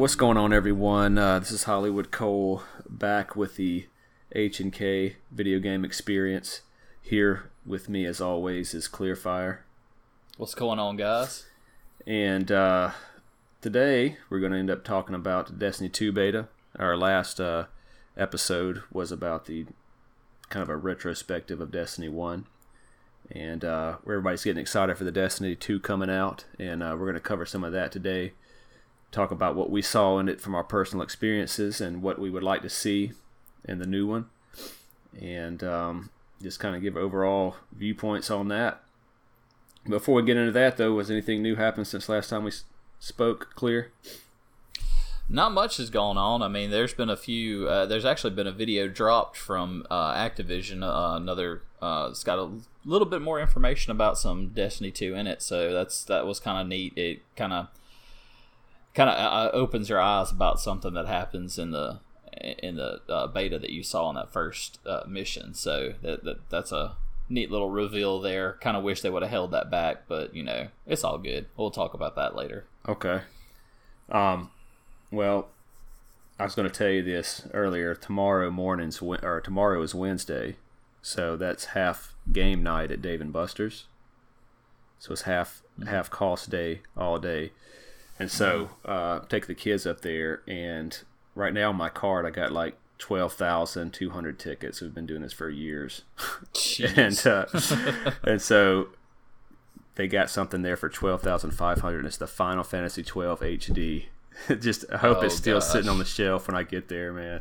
What's going on, everyone? Uh, this is Hollywood Cole back with the H and K video game experience. Here with me, as always, is Clearfire, What's going on, guys? and uh, today we're going to end up talking about Destiny 2 beta. Our last uh, episode was about the kind of a retrospective of Destiny 1, and uh, everybody's getting excited for the Destiny 2 coming out, and uh, we're going to cover some of that today. Talk about what we saw in it from our personal experiences and what we would like to see in the new one, and um, just kind of give overall viewpoints on that. Before we get into that, though, was anything new happened since last time we spoke? Kleer. Not much has gone on. I mean, there's been a few. Uh, there's actually been a video dropped from uh, Activision. Uh, another. Uh, it's got a little bit more information about some Destiny 2 in it, so that's that was kind of neat. It kind of kind of uh, opens your eyes about something that happens in the in the uh, beta that you saw in that first uh, mission. So that, that that's a neat little reveal there. Kind of wish they would have held that back, but you know, it's all good. We'll talk about that later. Okay. Um, well, I was going to tell you this earlier. Tomorrow morning's or tomorrow is Wednesday, so that's half game night at Dave and Buster's. So it's half half cost day all day, and so uh, take the kids up there. And right now on my card, I got like twelve thousand two hundred tickets. We've been doing this for years, and uh, and so they got something there for twelve thousand five hundred. It's the Final Fantasy twelve HD. Just I hope Oh, it's still sitting on the shelf when I get there, man.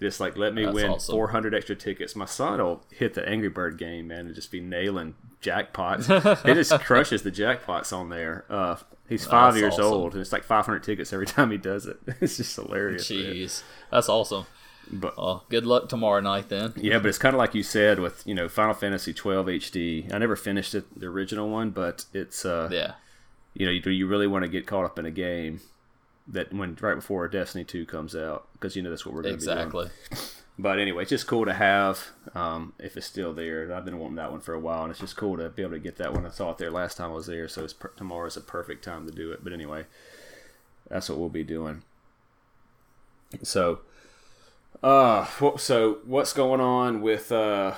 Just like let me That's win awesome. four hundred extra tickets. My son will hit the Angry Bird game, man, and just be nailing jackpots. he just crushes the jackpots on there. Uh, he's five That's years awesome. old, and it's like five hundred tickets every time he does it. It's just hilarious. man. Jeez, that's awesome. But Well, good luck tomorrow night then. yeah, but it's kind of like you said with you know Final Fantasy twelve HD. I never finished it, the original one, but it's uh, Yeah, you know, do you really want to get caught up in a game that when right before Destiny two comes out because you know that's what we're going to be doing. exactly. But anyway, it's just cool to have um, if it's still there. I've been wanting that one for a while, and it's just cool to be able to get that one. I saw it there last time I was there, so it's per- tomorrow's a perfect time to do it. But anyway, that's what we'll be doing. So, uh, so what's going on with uh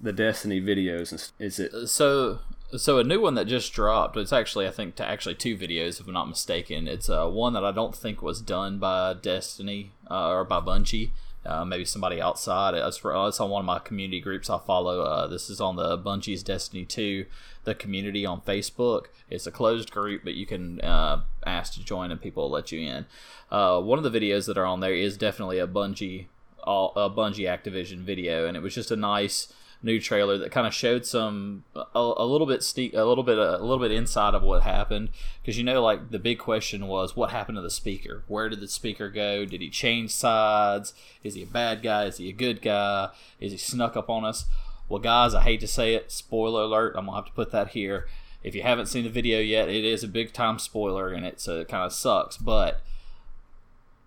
the Destiny videos? And Is it So, so a new one that just dropped. It's actually, I think, to actually two videos, if I'm not mistaken. It's uh, one that I don't think was done by Destiny uh, or by Bungie. Uh, maybe somebody outside. It's, for- it's on one of my community groups I follow. Uh, this is on the Bungie's Destiny 2, the community on Facebook. It's a closed group, but you can uh, ask to join and people will let you in. Uh, one of the videos that are on there is definitely a Bungie, a Bungie Activision video, and it was just a nice new trailer that kind of showed some a, a little bit sneak a little bit a little bit inside of what happened. Because you know like the big question was what happened to the speaker? Where did the speaker go? Did he change sides? Is he a bad guy? Is he a good guy? Is he snuck up on us? Well guys i hate to say it spoiler alert i'm gonna have to put that here. If you haven't seen the video yet it is a big time spoiler and it so uh, it kind of sucks but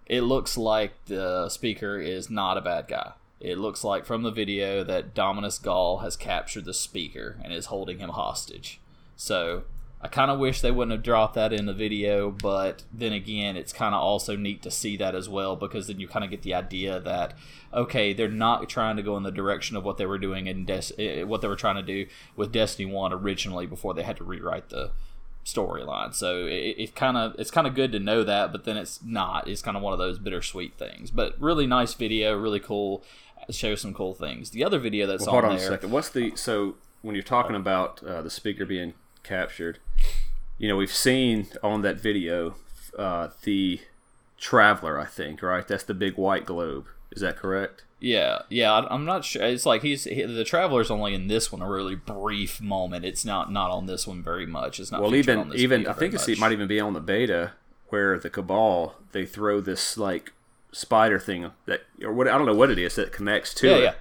it looks like the speaker is not a bad guy. It looks like from the video that Dominus Ghaul has captured the speaker and is holding him hostage. So I kind of wish they wouldn't have dropped that in the video, but then again, it's kind of also neat to see that as well because then you kind of get the idea that okay, they're not trying to go in the direction of what they were doing in Des- eh, what they were trying to do with Destiny One originally before they had to rewrite the storyline. So it kind of it's kind of good to know that, but then it's not. It's kind of one of those bittersweet things. But really nice video, really cool. Shows some cool things. The other video that's Well, hold on on there. a second. What's the so when you're talking about uh, the speaker being captured? You know, we've seen on that video uh, the traveler. I think right. That's the big white globe. Is that correct? Yeah, yeah. I'm not sure. It's like he's he, the traveler's only in this one a really brief moment. It's not not on this one very much. It's not. Well, even even I think it's, it might even be on the beta where the cabal they throw this like spider thing that or what I don't know what it is that connects to Yeah, it. yeah,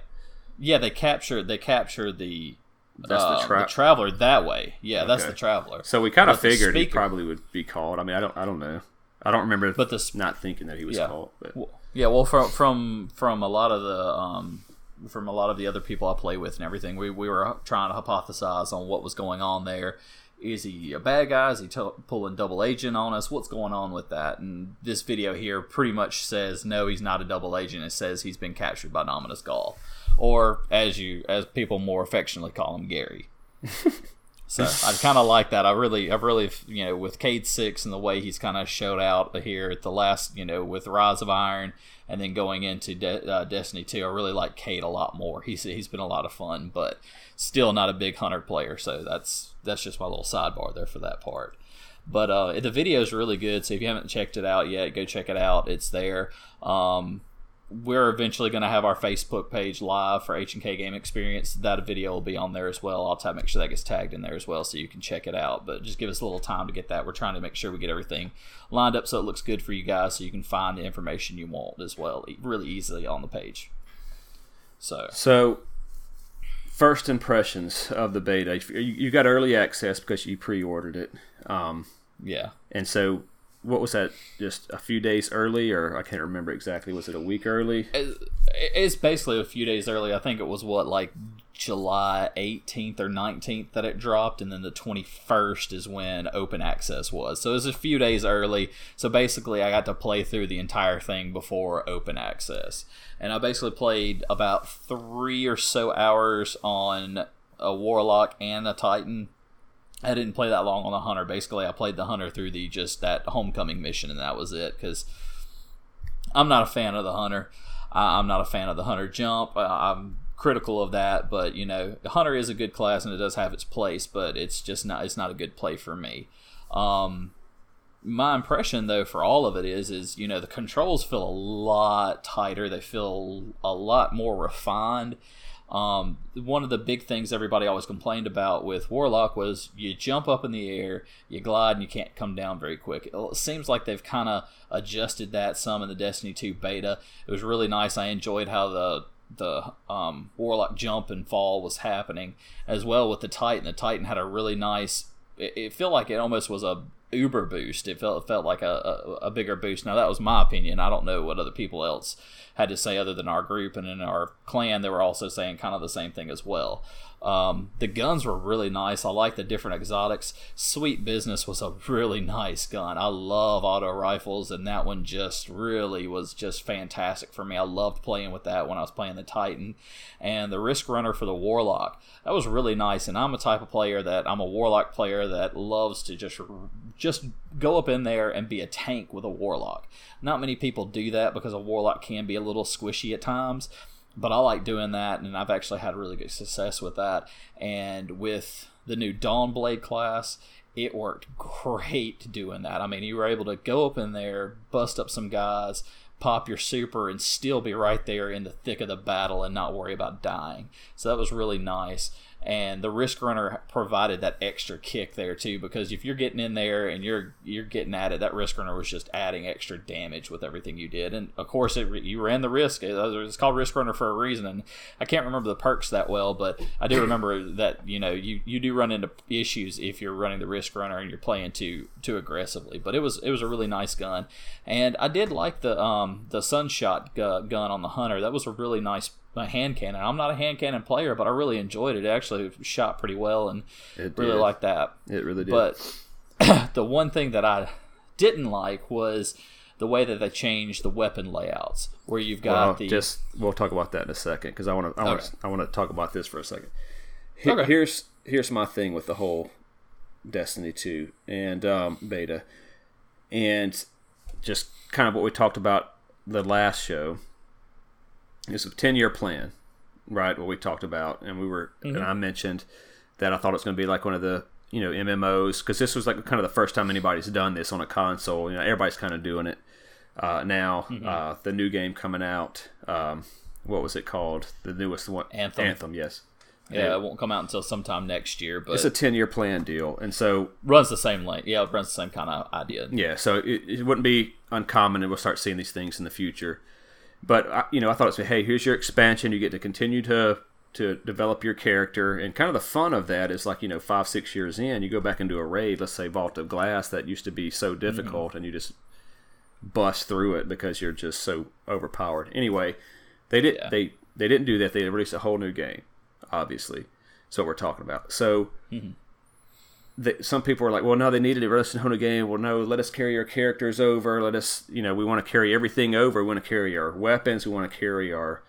yeah. They capture they capture the That's the uh, tra- traveler that way. Yeah, that's the traveler. So we kind of figured he probably would be called. I mean, I don't I don't know. I don't remember But the sp- not thinking that he was Yeah. called. But Well, yeah, well, from from from a lot of the um, from a lot of the other people I play with and everything, we we were trying to hypothesize on what was going on there. Is he a bad guy? Is he t- pulling double agent on us? What's going on with that? And this video here pretty much says no, he's not a double agent. It says he's been captured by Dominus Ghaul, or as you as people more affectionately call him, Gary. so I kind of like that. I really, I really, you know, with Cayde Six and the way he's kind of showed out here at the last, you know, with Rise of Iron and then going into De- uh, Destiny 2, I really like Cayde a lot more. He's he's been a lot of fun, but still not a big hunter player. So that's that's just my little sidebar there for that part. But uh, the video is really good. So if you haven't checked it out yet, go check it out. It's there. Um, we're eventually going to have our Facebook page live for H and K Game Experience. That video will be on there as well. I'll try to make sure that gets tagged in there as well, so you can check it out. But just give us a little time to get that. We're trying to make sure we get everything lined up so it looks good for you guys, so you can find the information you want as well, really easily on the page. So, so first impressions of the beta. You got early access because you pre-ordered it. Um, yeah, and so what was that? Just a few days early, or I can't remember exactly. Was it a week early? It's basically a few days early. I think it was what like July 18th or 19th that it dropped, and then the 21st is when open access was. So it was a few days early. So basically, I got to play through the entire thing before open access, and I basically played about three or so hours on a warlock and a titan I didn't play that long on the hunter. Basically, I played the hunter through the just that homecoming mission, and that was it. Because I'm not a fan of the hunter. I'm not a fan of the hunter jump. I'm critical of that, but you know, the hunter is a good class and it does have its place, but it's just not. It's not a good play for me. Um, my impression though for all of it is is you know the controls feel a lot tighter they feel a lot more refined um, one of the big things everybody always complained about with Warlock was you jump up in the air, you glide, and you can't come down very quick. It seems like they've kind of adjusted that some in the Destiny 2 beta. It was really nice. I enjoyed how the the um, Warlock jump and fall was happening as well with the Titan. The Titan had a really nice. It, it felt like it almost was a uber boost. It felt it felt like a, a, a bigger boost. Now that was my opinion. I don't know what other people else had to say other than our group and in our clan. They were also saying kind of the same thing as well. Um, the guns were really nice. I like the different exotics. Sweet Business was a really nice gun. I love auto rifles, and that one just really was just fantastic for me. I loved playing with that when I was playing the Titan. And the Risk Runner for the Warlock, that was really nice. And I'm a type of player that I'm a Warlock player that loves to just just go up in there and be a tank with a Warlock. Not many people do that because a Warlock can be a little squishy at times but I like doing that, and I've actually had really good success with that. And with the new Dawnblade class, it worked great doing that. I mean, you were able to go up in there, bust up some guys, pop your super, and still be right there in the thick of the battle and not worry about dying. So that was really nice and the risk runner provided that extra kick there too because if you're getting in there and you're you're getting at it that risk runner was just adding extra damage with everything you did. And of course it, you ran the risk. It's called risk runner for a reason and i can't remember the perks that well but i do remember that you know you, you do run into issues if you're running the risk runner and you're playing too too aggressively. But it was it was a really nice gun. And i did like the um the sunshot gun on the hunter. That was a really nice a hand cannon. I'm not a hand cannon player, but I really enjoyed it. It actually shot pretty well and it really liked that. It really did. But the one thing that I didn't like was the way that they changed the weapon layouts, where you've got well, the just we'll talk about that in a second because I want to I want to I want to talk about this for a second. Here, okay. Here's here's my thing with the whole Destiny 2 and um, beta, and just kind of what we talked about the last show it's a 10 year plan, right? What we talked about. And we were, mm-hmm. and I mentioned that I thought it was going to be like one of the, you know, MMOs, because this was like kind of the first time anybody's done this on a console. You know, everybody's kind of doing it uh, now. Mm-hmm. Uh, the new game coming out, um, what was it called? The newest one? Anthem. Anthem, yes. Yeah, it won't come out until sometime next year, but it's a ten year plan deal, and so runs the same length. Yeah, it runs the same kind of idea. Yeah, so it, it wouldn't be uncommon, and we'll start seeing these things in the future. But you know, I thought it's like, hey, here's your expansion. You get to continue to to develop your character, and kind of the fun of that is like you know, five six years in, you go back into a raid, let's say Vault of Glass, that used to be so mm-hmm. difficult, mm-hmm. and you just bust through it because you're just so overpowered. Anyway, they did yeah. they they didn't do that. They released a whole new game, obviously. So we're talking about. So. Mm-hmm the, some people are like, well, no, they needed it. Let a Rest Hona game. Well, no, let us carry our characters over. Let us, you know, we want to carry everything over. We want to carry our weapons. We want to carry our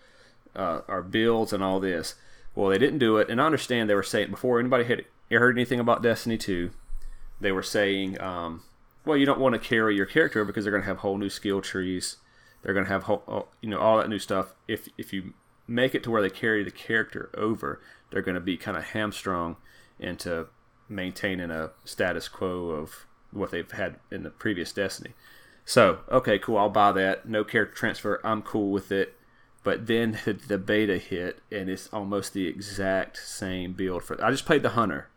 uh, our builds and all this. Well, they didn't do it, and I understand they were saying before anybody had heard anything about Destiny Two, they were saying, um, well, you don't want to carry your character because they're going to have whole new skill trees. They're going to have whole, you know, all that new stuff. If if you make it to where they carry the character over, they're going to be kind of hamstrung into maintaining a status quo of what they've had in the previous Destiny. So, okay, cool, I'll buy that. No character transfer, I'm cool with it. But then the beta hit, and it's almost the exact same build for. I just played the hunter,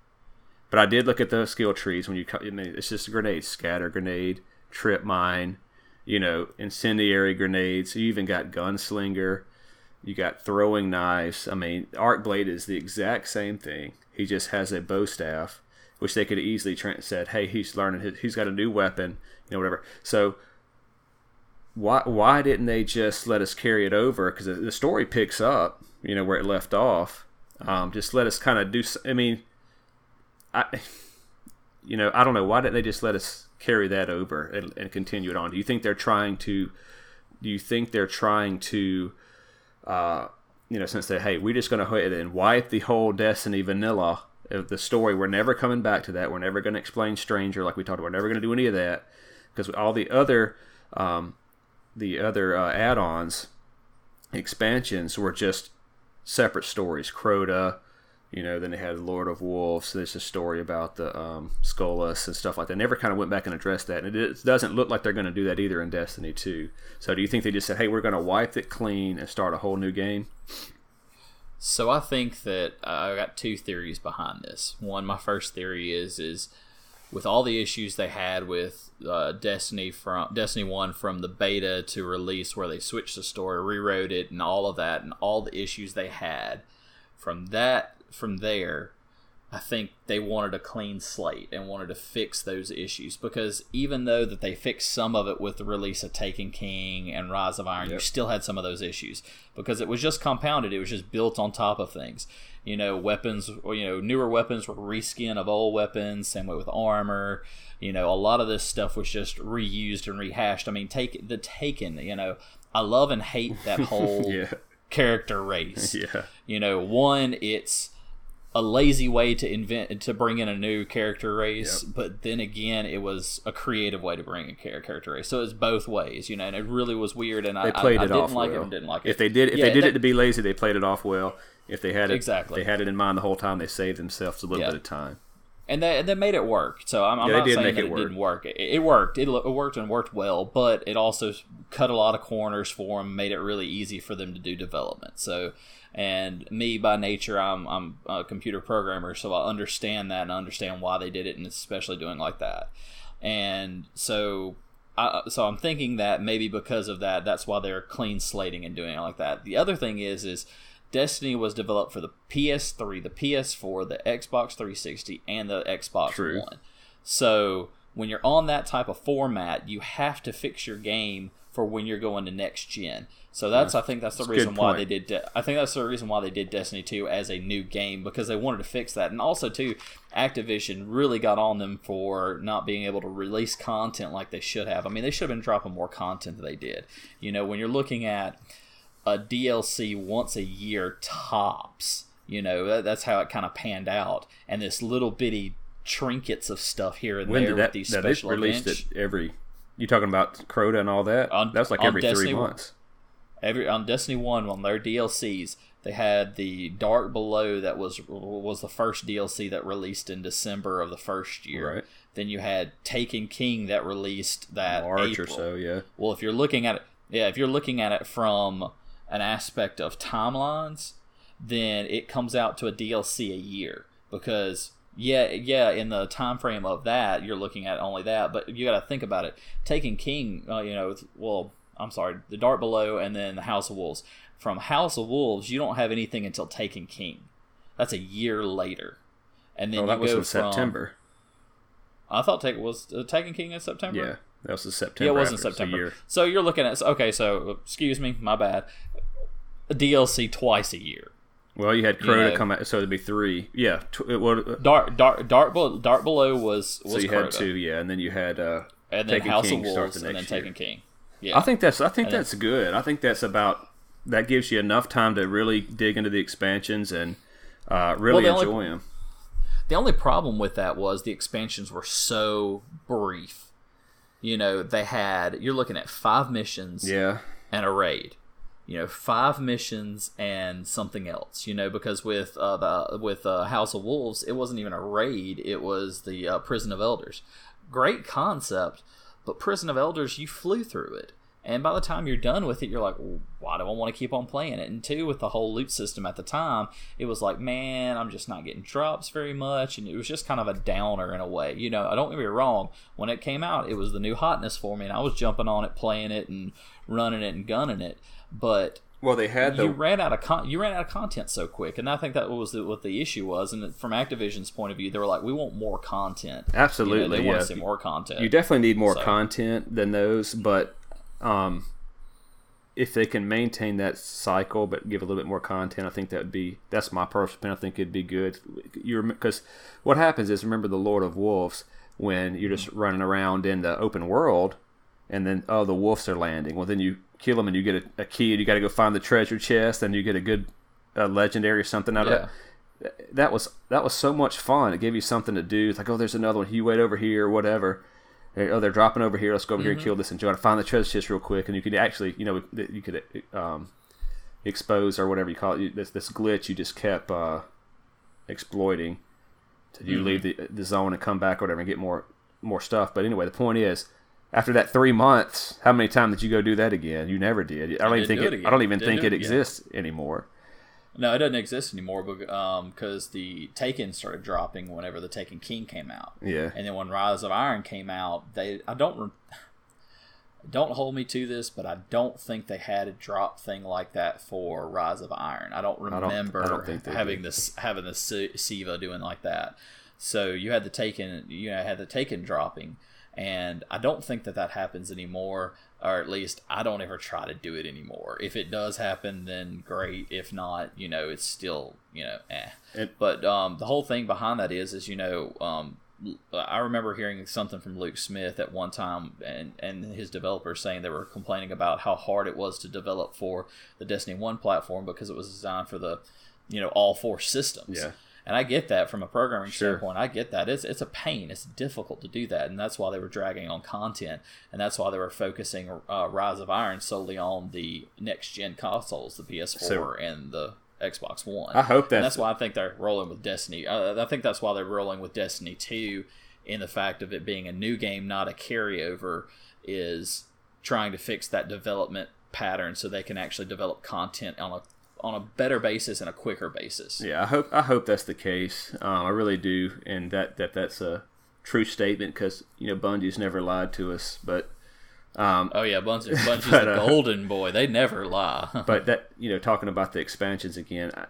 but I did look at the skill trees when you. Mean, it's just a grenade, scatter grenade, trip mine, you know, incendiary grenades. You even got gunslinger. You got throwing knives. I mean, arc blade is the exact same thing. He just has a bow staff, which they could easily tra- said, "Hey, he's learning. His, he's got a new weapon, you know, whatever." So why why didn't they just let us carry it over? Because the story picks up, you know, where it left off. Um, just let us kind of do. I mean, I, you know, I don't know why didn't they just let us carry that over and, and continue it on? Do you think they're trying to? Do you think they're trying to? Uh, you know, since they hey, we're just going to hit it and wipe the whole Destiny vanilla the story. We're never coming back to that. We're never going to explain Stranger like we talked about. We're never going to do any of that because all the other um, the other uh, add-ons expansions were just separate stories. Crota, you know, then they had Lord of Wolves. There's a story about the um, and stuff like that. never kind of went back and addressed that, and it doesn't look like they're going to do that either in Destiny 2. So, do you think they just said, "Hey, we're going to wipe it clean and start a whole new game"? So I think that uh, I got two theories behind this. One, my first theory is is with all the issues they had with uh, Destiny from Destiny One from the beta to release, where they switched the story, rewrote it, and all of that, and all the issues they had from that from there, I think they wanted a clean slate and wanted to fix those issues because even though that they fixed some of it with the release of Taken King and Rise of Iron, yep. you still had some of those issues because it was just compounded. It was just built on top of things. You know, weapons or you know newer weapons were reskin of old weapons. Same way with armor. You know, a lot of this stuff was just reused and rehashed. I mean, take the Taken. You know, I love and hate that whole yeah. character race. Yeah. You know, one it's a lazy way to invent to bring in a new character race, yep. but then again, it was a creative way to bring a character race. So it's both ways, you know. And it really was weird, and they I, played I, it I off didn't like well. it and didn't like it. If they did, if yeah, they did it to be lazy, they played it off well. If they had it exactly, they had it in mind the whole time. They saved themselves a little yeah. bit of time, and they they made it work. So I'm, I'm yeah, not saying that it, it didn't work. It, it worked. It, it, worked and worked well, but it also cut a lot of corners for them, made it really easy for them to do development. So and me, by nature, I'm, I'm a computer programmer, so I understand that and understand why they did it, and especially doing like that. And so, I, so I'm thinking that maybe because of that, that's why they're clean slating and doing it like that. The other thing is, is Destiny was developed for the PS3, the PS4, the Xbox 360, and the Xbox True. One. So when you're on that type of format, you have to fix your game for when you're going to next gen. So that's yeah. I think that's the that's reason why they did. De- I think that's the reason why they did Destiny 2 as a new game because they wanted to fix that, and also too, Activision really got on them for not being able to release content like they should have. I mean, they should have been dropping more content than they did. You know, when you're looking at a DLC once a year tops, you know that, that's how it kind of panned out, and this little bitty trinkets of stuff here and when there did that, with these that special they released events. it every you talking about Crota and all that? On, That's like every Destiny, three months. Every on Destiny One on their DLCs, they had the Dark Below that was was the first DLC that released in December of the first year. Right. Then you had Taken King that released that March April. or so. Yeah. Well, if you're looking at it, yeah, if you're looking at it from an aspect of timelines, then it comes out to a DLC a year because yeah, yeah. In the time frame of that, you're looking at only that, but you got to think about it. Taken King, uh, you know, well, I'm sorry, the Dark Below, and then the House of Wolves. From House of Wolves, you don't have anything until Taken King. That's a year later, and then oh, that was in from, September. I thought Take was uh, Taken King in September. Yeah, that was in September. Yeah, it was in September. So you're looking at okay. So excuse me, my bad. A DLC twice a year. Well, you had Crota know. come out, so it'd be three. Yeah, tw- it would, Dark Dark Dark, Below, Dark Below was was so you Crota. had two, yeah, and then you had uh, and then Taken House King of Wolves, the and then year. Taken King. Yeah, I think that's I think that's good. I think that's about that gives you enough time to really dig into the expansions and uh, really Well, the enjoy only- them. The only problem with that was the expansions were so brief. You know, they had you're looking at five missions Yeah, and a raid. You know, five missions and something else. You know, because with uh, the with uh, House of Wolves, it wasn't even a raid; it was the uh, Prison of Elders. Great concept, but Prison of Elders, you flew through it, and by the time you're done with it, you're like, well, why do I want to keep on playing it? And two, with the whole loot system at the time, it was like, man, I'm just not getting drops very much, and it was just kind of a downer in a way. You know, I don't get me wrong. When it came out, it was the new hotness for me, and I was jumping on it, playing it, and running it and gunning it. But well, they had the you ran out of con- you ran out of content so quick, and I think that was the, what the issue was. And from Activision's point of view, they were like, "We want more content." You know, absolutely. they want to see more content. you definitely need more So- content than those, but um, if they can maintain that cycle but give a little bit more content, I think that would be that's my personal opinion. I think it'd be good. You because what happens is remember the Lord of Wolves when you're just running around in the open world, and then oh the wolves are landing. Well then you kill them and you get a, a key and you got to go find the treasure chest and you get a good uh, legendary or something out Yeah. of it. That was that was so much fun. It gave you something to do. It's like oh there's another one. You wait over here, or whatever. Oh, they're dropping over here. Let's go over here and kill this and try to find the treasure chest real quick. And you could actually, you know, you could um, expose or whatever you call it. This this glitch you just kept uh, exploiting. You leave the the zone and come back or whatever and get more more stuff. But anyway, the point is, after that three months, how many times did you go do that again? You never did. I don't even think it. it. I don't even Didn't think do it it exists anymore. no, it doesn't exist anymore because um, the Taken started dropping whenever the Taken King came out, Yeah. and then when Rise of Iron came out, they I don't. Re- don't hold me to this, but I don't think they had a drop thing like that for Rise of Iron. I don't don't- I remember don't think having did. this having the Siva doing like that. So you had the Taken, you know, had the Taken dropping, and I don't think that that happens anymore, or at least I don't ever try to do it anymore. If it does happen, then great. If not, you know, it's still you know, eh. It- but um, the whole thing behind that is, is you know, um, I remember hearing something from Luke Smith at one time, and and his developers saying they were complaining about how hard it was to develop for the Destiny One platform because it was designed for the, you know, all four systems. Yeah. And I get that from a programming Sure. standpoint. I get that. It's it's a pain. It's difficult to do that, and that's why they were dragging on content, and that's why they were focusing uh, Rise of Iron solely on the next gen consoles, the PS4 So- and the Xbox One. I hope And that's, that's why I think they're rolling with Destiny. Uh, I think that's why they're rolling with Destiny 2 in the fact of it being a new game, not a carryover, is trying to fix that development pattern so they can actually develop content on a on a better basis and a quicker basis. Yeah, I hope I hope that's the case. Um, I really do, and that, that that's a true statement because you know Bungie's never lied to us. But um, Oh yeah, Bungie, Bungie's But, the uh, golden boy. They never lie. but that you know talking about the expansions again, I,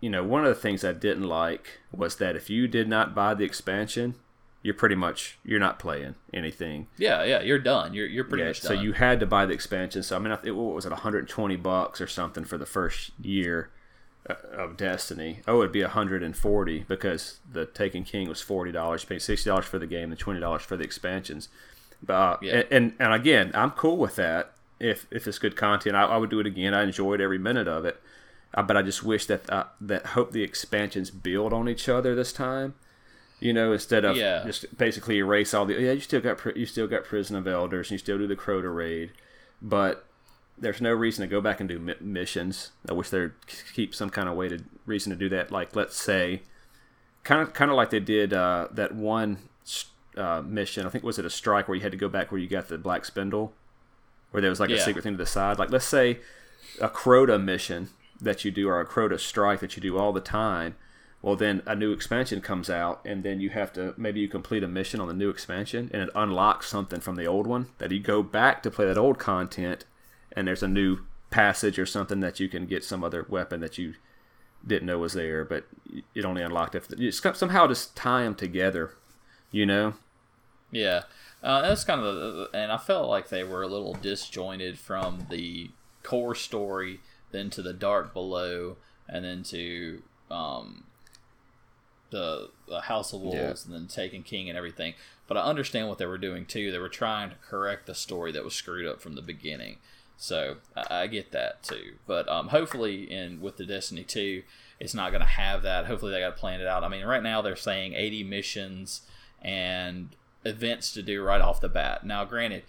you know one of the things I didn't like was that if you did not buy the expansion, you're pretty much you're not playing anything. yeah, yeah, you're done. You're you're pretty Yeah, much so you had to buy the expansion. So I mean, I think what was it, 120 bucks or something for the first year uh, of Destiny? Oh, it'd be 140 because the Taken King was forty dollars. Paid sixty dollars for the game and twenty dollars for the expansions. But uh, Yeah. and, and and again, I'm cool with that. If if it's good content, I, I would do it again. I enjoyed every minute of it. Uh, but I just wish that uh, that hope the expansions build on each other this time. You know, instead of Yeah. just basically erase all the yeah, you still got you still got Prison of Elders, and you still do the Crota raid, but there's no reason to go back and do mi- missions. I wish there'd keep some kind of way to reason to do that. Like let's say, kind of kind of like they did uh, that one uh, mission. I think was it a strike where you had to go back where you got the black spindle, where there was like a secret thing to the side. Like let's say a Crota mission that you do or a Crota strike that you do all the time. Well, then a new expansion comes out, and then you have to maybe you complete a mission on the new expansion, and it unlocks something from the old one that you go back to play that old content, and there's a new passage or something that you can get some other weapon that you didn't know was there, but it only unlocked if you somehow just tie them together, you know? Yeah, uh, that's kind of the, and I felt like they were a little disjointed from the core story, then to the dark below, and then to um, the, the House of Wolves, Yeah. and then Taken King and everything. But I understand what they were doing too. They were trying to correct the story that was screwed up from the beginning. So I, I get that too. But um, hopefully, in with the Destiny two, it's not going to have that. Hopefully, they got to plan it out. I mean, right now they're saying eighty missions and events to do right off the bat. Now, granted,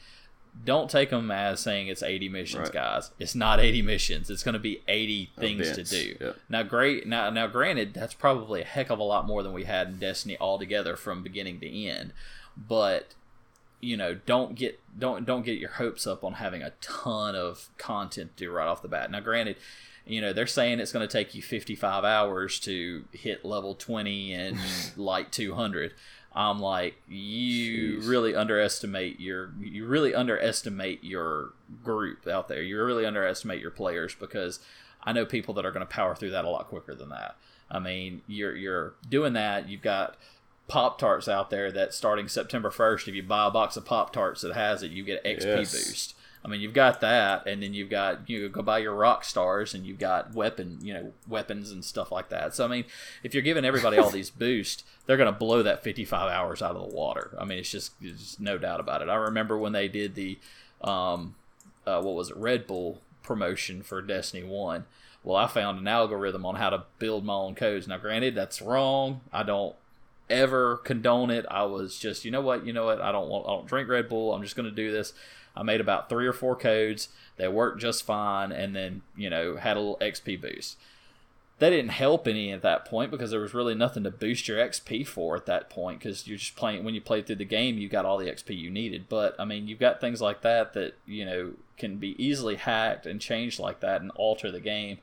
don't take them as saying it's 80 missions, Right. guys. It's not 80 missions. It's going to be 80 things Events, to do. Now, great. Now, now, granted, that's probably a heck of a lot more than we had in Destiny altogether from beginning to end. But you know, don't get don't don't get your hopes up on having a ton of content to do right off the bat. Now, granted, you know they're saying it's going to take you 55 hours to hit level 20 and light 200. I'm like, you Jeez. really underestimate your you really underestimate your group out there. You really underestimate your players because I know people that are going to power through that a lot quicker than that. I mean, you're you're doing that. You've got Pop Tarts out there that starting September 1st, if you buy a box of Pop Tarts that has it, you get an XP Yes. boost. I mean, you've got that, and then you've got you go buy your rock stars, and you've got weapon, you know, weapons and stuff like that. So I mean, if you're giving everybody all these boosts, they're going to blow that 55 hours out of the water. I mean, it's just, it's just no doubt about it. I remember when they did the, um, uh, what was it, Red Bull promotion for Destiny One. Well, I found an algorithm on how to build my own codes. Now, granted, that's wrong. I don't ever condone it. I was just, you know what, you know what, I don't want, I don't drink Red Bull. I'm just going to do this. I made about three or four codes. They worked just fine, and then you know had a little XP boost. That didn't help any at that point because there was really nothing to boost your XP for at that point because you're just playing. When you played through the game, you got all the XP you needed. But I mean, you've got things like that that you know can be easily hacked and changed like that and alter the game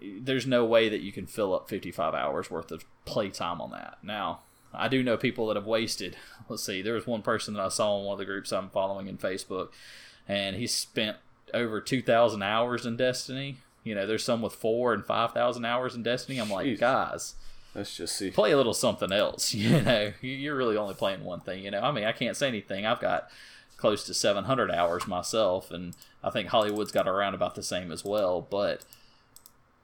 there's no way that you can fill up 55 hours worth of playtime on that. Now, I do know people that have wasted. Let's see, there was one person that I saw in one of the groups I'm following in Facebook, and he spent over 2,000 hours in Destiny. You know, there's some with four and 5,000 hours in Destiny. I'm like, Jeez. guys, Let's just see. play a little something else. You know, You- you're really only playing one thing. You know, I mean, I can't say anything. I've got close to 700 hours myself, and I think Hollywood's got around about the same as well. But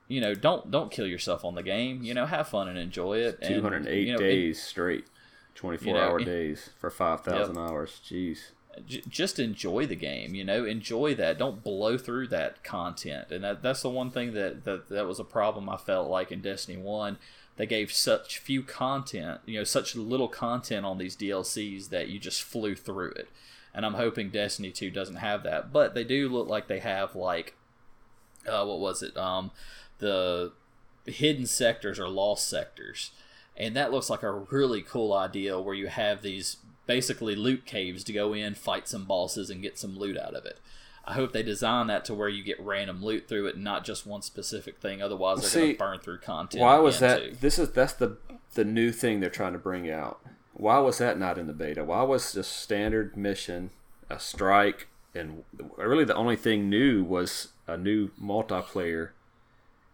you know, don't don't kill yourself on the game. You know, have fun and enjoy it. 208 you know, days straight. 24 you know, hour it- days for 5,000 hours. Jeez. j- just enjoy the game you know enjoy that don't blow through that content and that, that's the one thing that, that that was a problem i felt like in destiny 1 they gave such few content you know such little content on these dlcs that you just flew through it and i'm hoping destiny 2 doesn't have that but they do look like they have like uh, what was it um the hidden sectors or lost sectors and that looks like a really cool idea where you have these basically loot caves to go in fight some bosses and get some loot out of it i hope they design that to where you get random loot through it and not just one specific thing otherwise they're going to burn through content Why was that? too. This is that's the the new thing they're trying to bring out. Why was that not in the beta? Why was the standard mission a strike and really the only thing new was a new multiplayer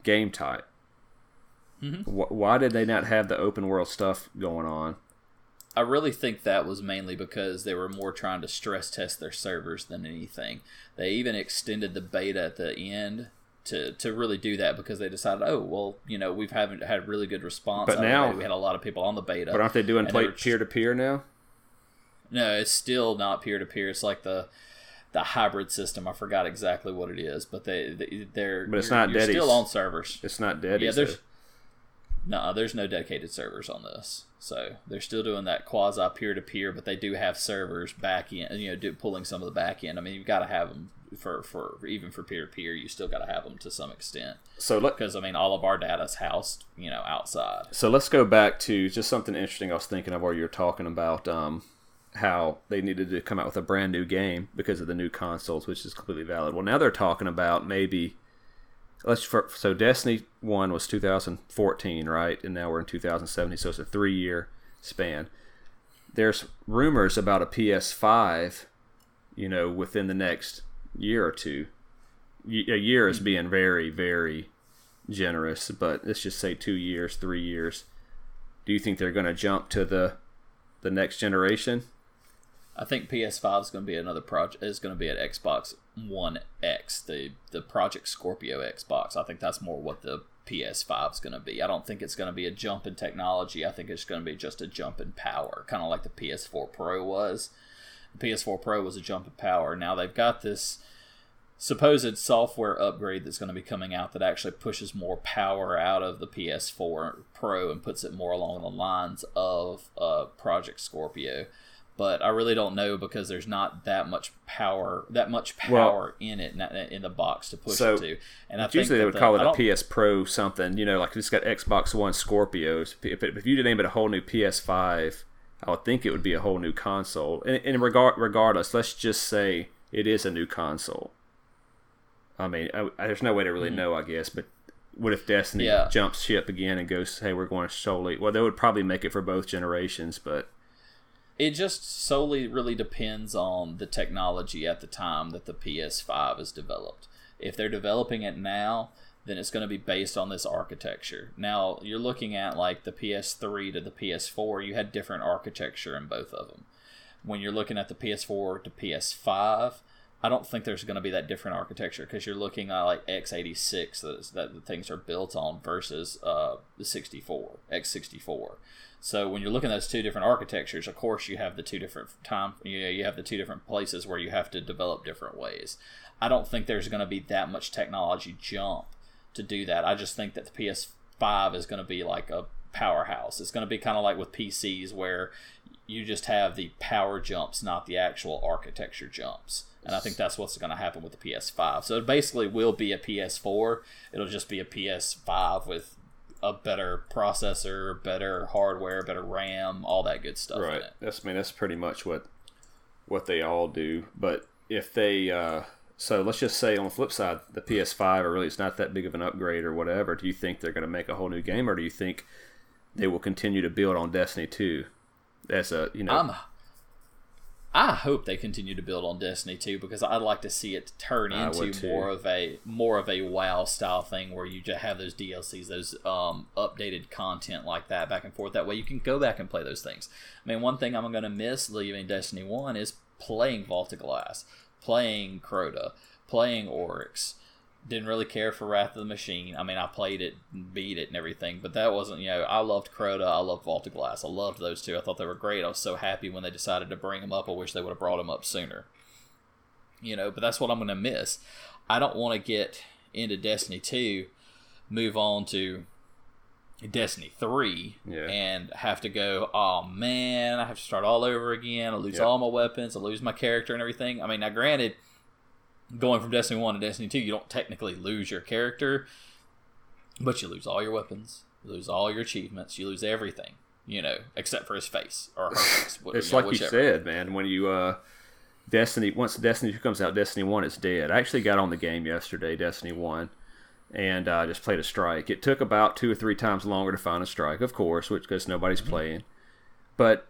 game type? Mm-hmm. Why did they not have the open world stuff going on? I really think that was mainly because they were more trying to stress test their servers than anything. They even extended the beta at the end to, to really do that because they decided, oh well, you know, we've haven't had really good response. But out of the now- we had a lot of people on the beta. But aren't they doing And play they were- peer to peer now? No, it's still not peer to peer. It's like the the hybrid system. I forgot exactly what it is, but they, they they're But it's not still on servers. It's not dead. Yeah, there's no, there's no dedicated servers on this. So they're still doing that quasi peer to peer, but they do have servers back in, you know, do, pulling some of the back end. I mean, you've got to have them for, for even for peer to peer. You still got to have them to some extent so because I mean, all of our data's housed, you know, outside. So let's go back to just something interesting I was thinking of while you were talking about um, how they needed to come out with a brand new game because of the new consoles, which is completely valid. Well, now they're talking about maybe let's for, so Destiny One was 2014, right, and now we're in 2017, so it's a three-year span. There's rumors about a PS5, you know, within the next year or two. A year is being very, very generous, but let's just say two years, three years. Do you think they're going to jump to the the next generation? I think PS5 is going to be another project. Is going to be at Xbox One X, the the Project Scorpio Xbox. I think that's more what the PS5 is going to be. I don't think it's going to be a jump in technology. I think it's going to be just a jump in power, kind of like the PS4 Pro was. The PS4 Pro was a jump in power. Now they've got this supposed software upgrade that's going to be coming out that actually pushes more power out of the PS4 Pro and puts it more along the lines of uh, Project Scorpio. But I really don't know because there's not that much power, that much power well, in it in the box to push so, it to. And I usually they would the, call it a PS Pro something, you know, like it's got Xbox One Scorpios. If, if you name it a whole new PS5, I would think it would be a whole new console. And, and regard regardless, let's just say it is a new console I mean, I, I, there's no way to really mm-hmm. know, I guess. But what if Destiny yeah. jumps ship again and goes, "Hey, we're going to solely"? Well, they would probably make it for both generations, but it just solely really depends on the technology at the time that the PS5 is developed. If they're developing it now, then it's going to be based on this architecture. Now, you're looking at like the PS3 to the PS4, you had different architecture in both of them. When you're looking at the PS4 to PS5, I don't think there's going to be that different architecture because you're looking at like x86 that, that the things are built on versus uh, the 64 x64. So when you're looking at those two different architectures, of course you have the two different time. You know, you have the two different places where you have to develop different ways. I don't think there's going to be that much technology jump to do that. I just think that the PS5 is going to be like a powerhouse. It's going to be kind of like with PCs where you just have the power jumps, not the actual architecture jumps. And I think that's what's going to happen with the PS5. So it basically will be a PS4. It'll just be a PS5 with a better processor, better hardware, better RAM, all that good stuff. Right. That's I mean that's pretty much what what they all do. But if they uh, so let's just say on the flip side, the PS5 or really it's not that big of an upgrade or whatever. Do you think they're going to make a whole new game, or do you think they will continue to build on Destiny 2 as a you know? I'm I hope they continue to build on Destiny 2 because I'd like to see it turn into more of a more of a WoW style thing where you just have those DLCs, those um, updated content like that back and forth. That way you can go back and play those things. I mean, one thing I'm going to miss leaving Destiny 1 is playing Vault of Glass, playing Crota, playing Oryx, didn't really care for Wrath of the Machine. I mean, I played it, beat it, and everything, but that wasn't, you know, I loved Crota, I loved Vault of Glass, I loved those two. I thought they were great. I was so happy when they decided to bring them up. I wish they would have brought them up sooner. You know, but that's what I'm going to miss. I don't want to get into Destiny 2, move on to Destiny 3 yeah. and have to go, oh man, I have to start all over again. I lose yep. all my weapons, I lose my character and everything. I mean, now granted, going from Destiny 1 to Destiny 2, you don't technically lose your character, but you lose all your weapons, you lose all your achievements, you lose everything, you know, except for his face or her face. it's you know, like whichever. you said, man, when you, uh, Destiny, once Destiny 2 comes out, Destiny 1 is dead. I actually got on the game yesterday, Destiny 1, and uh, just played a strike. It took about two or three times longer to find a strike, of course, which because nobody's mm-hmm. playing. But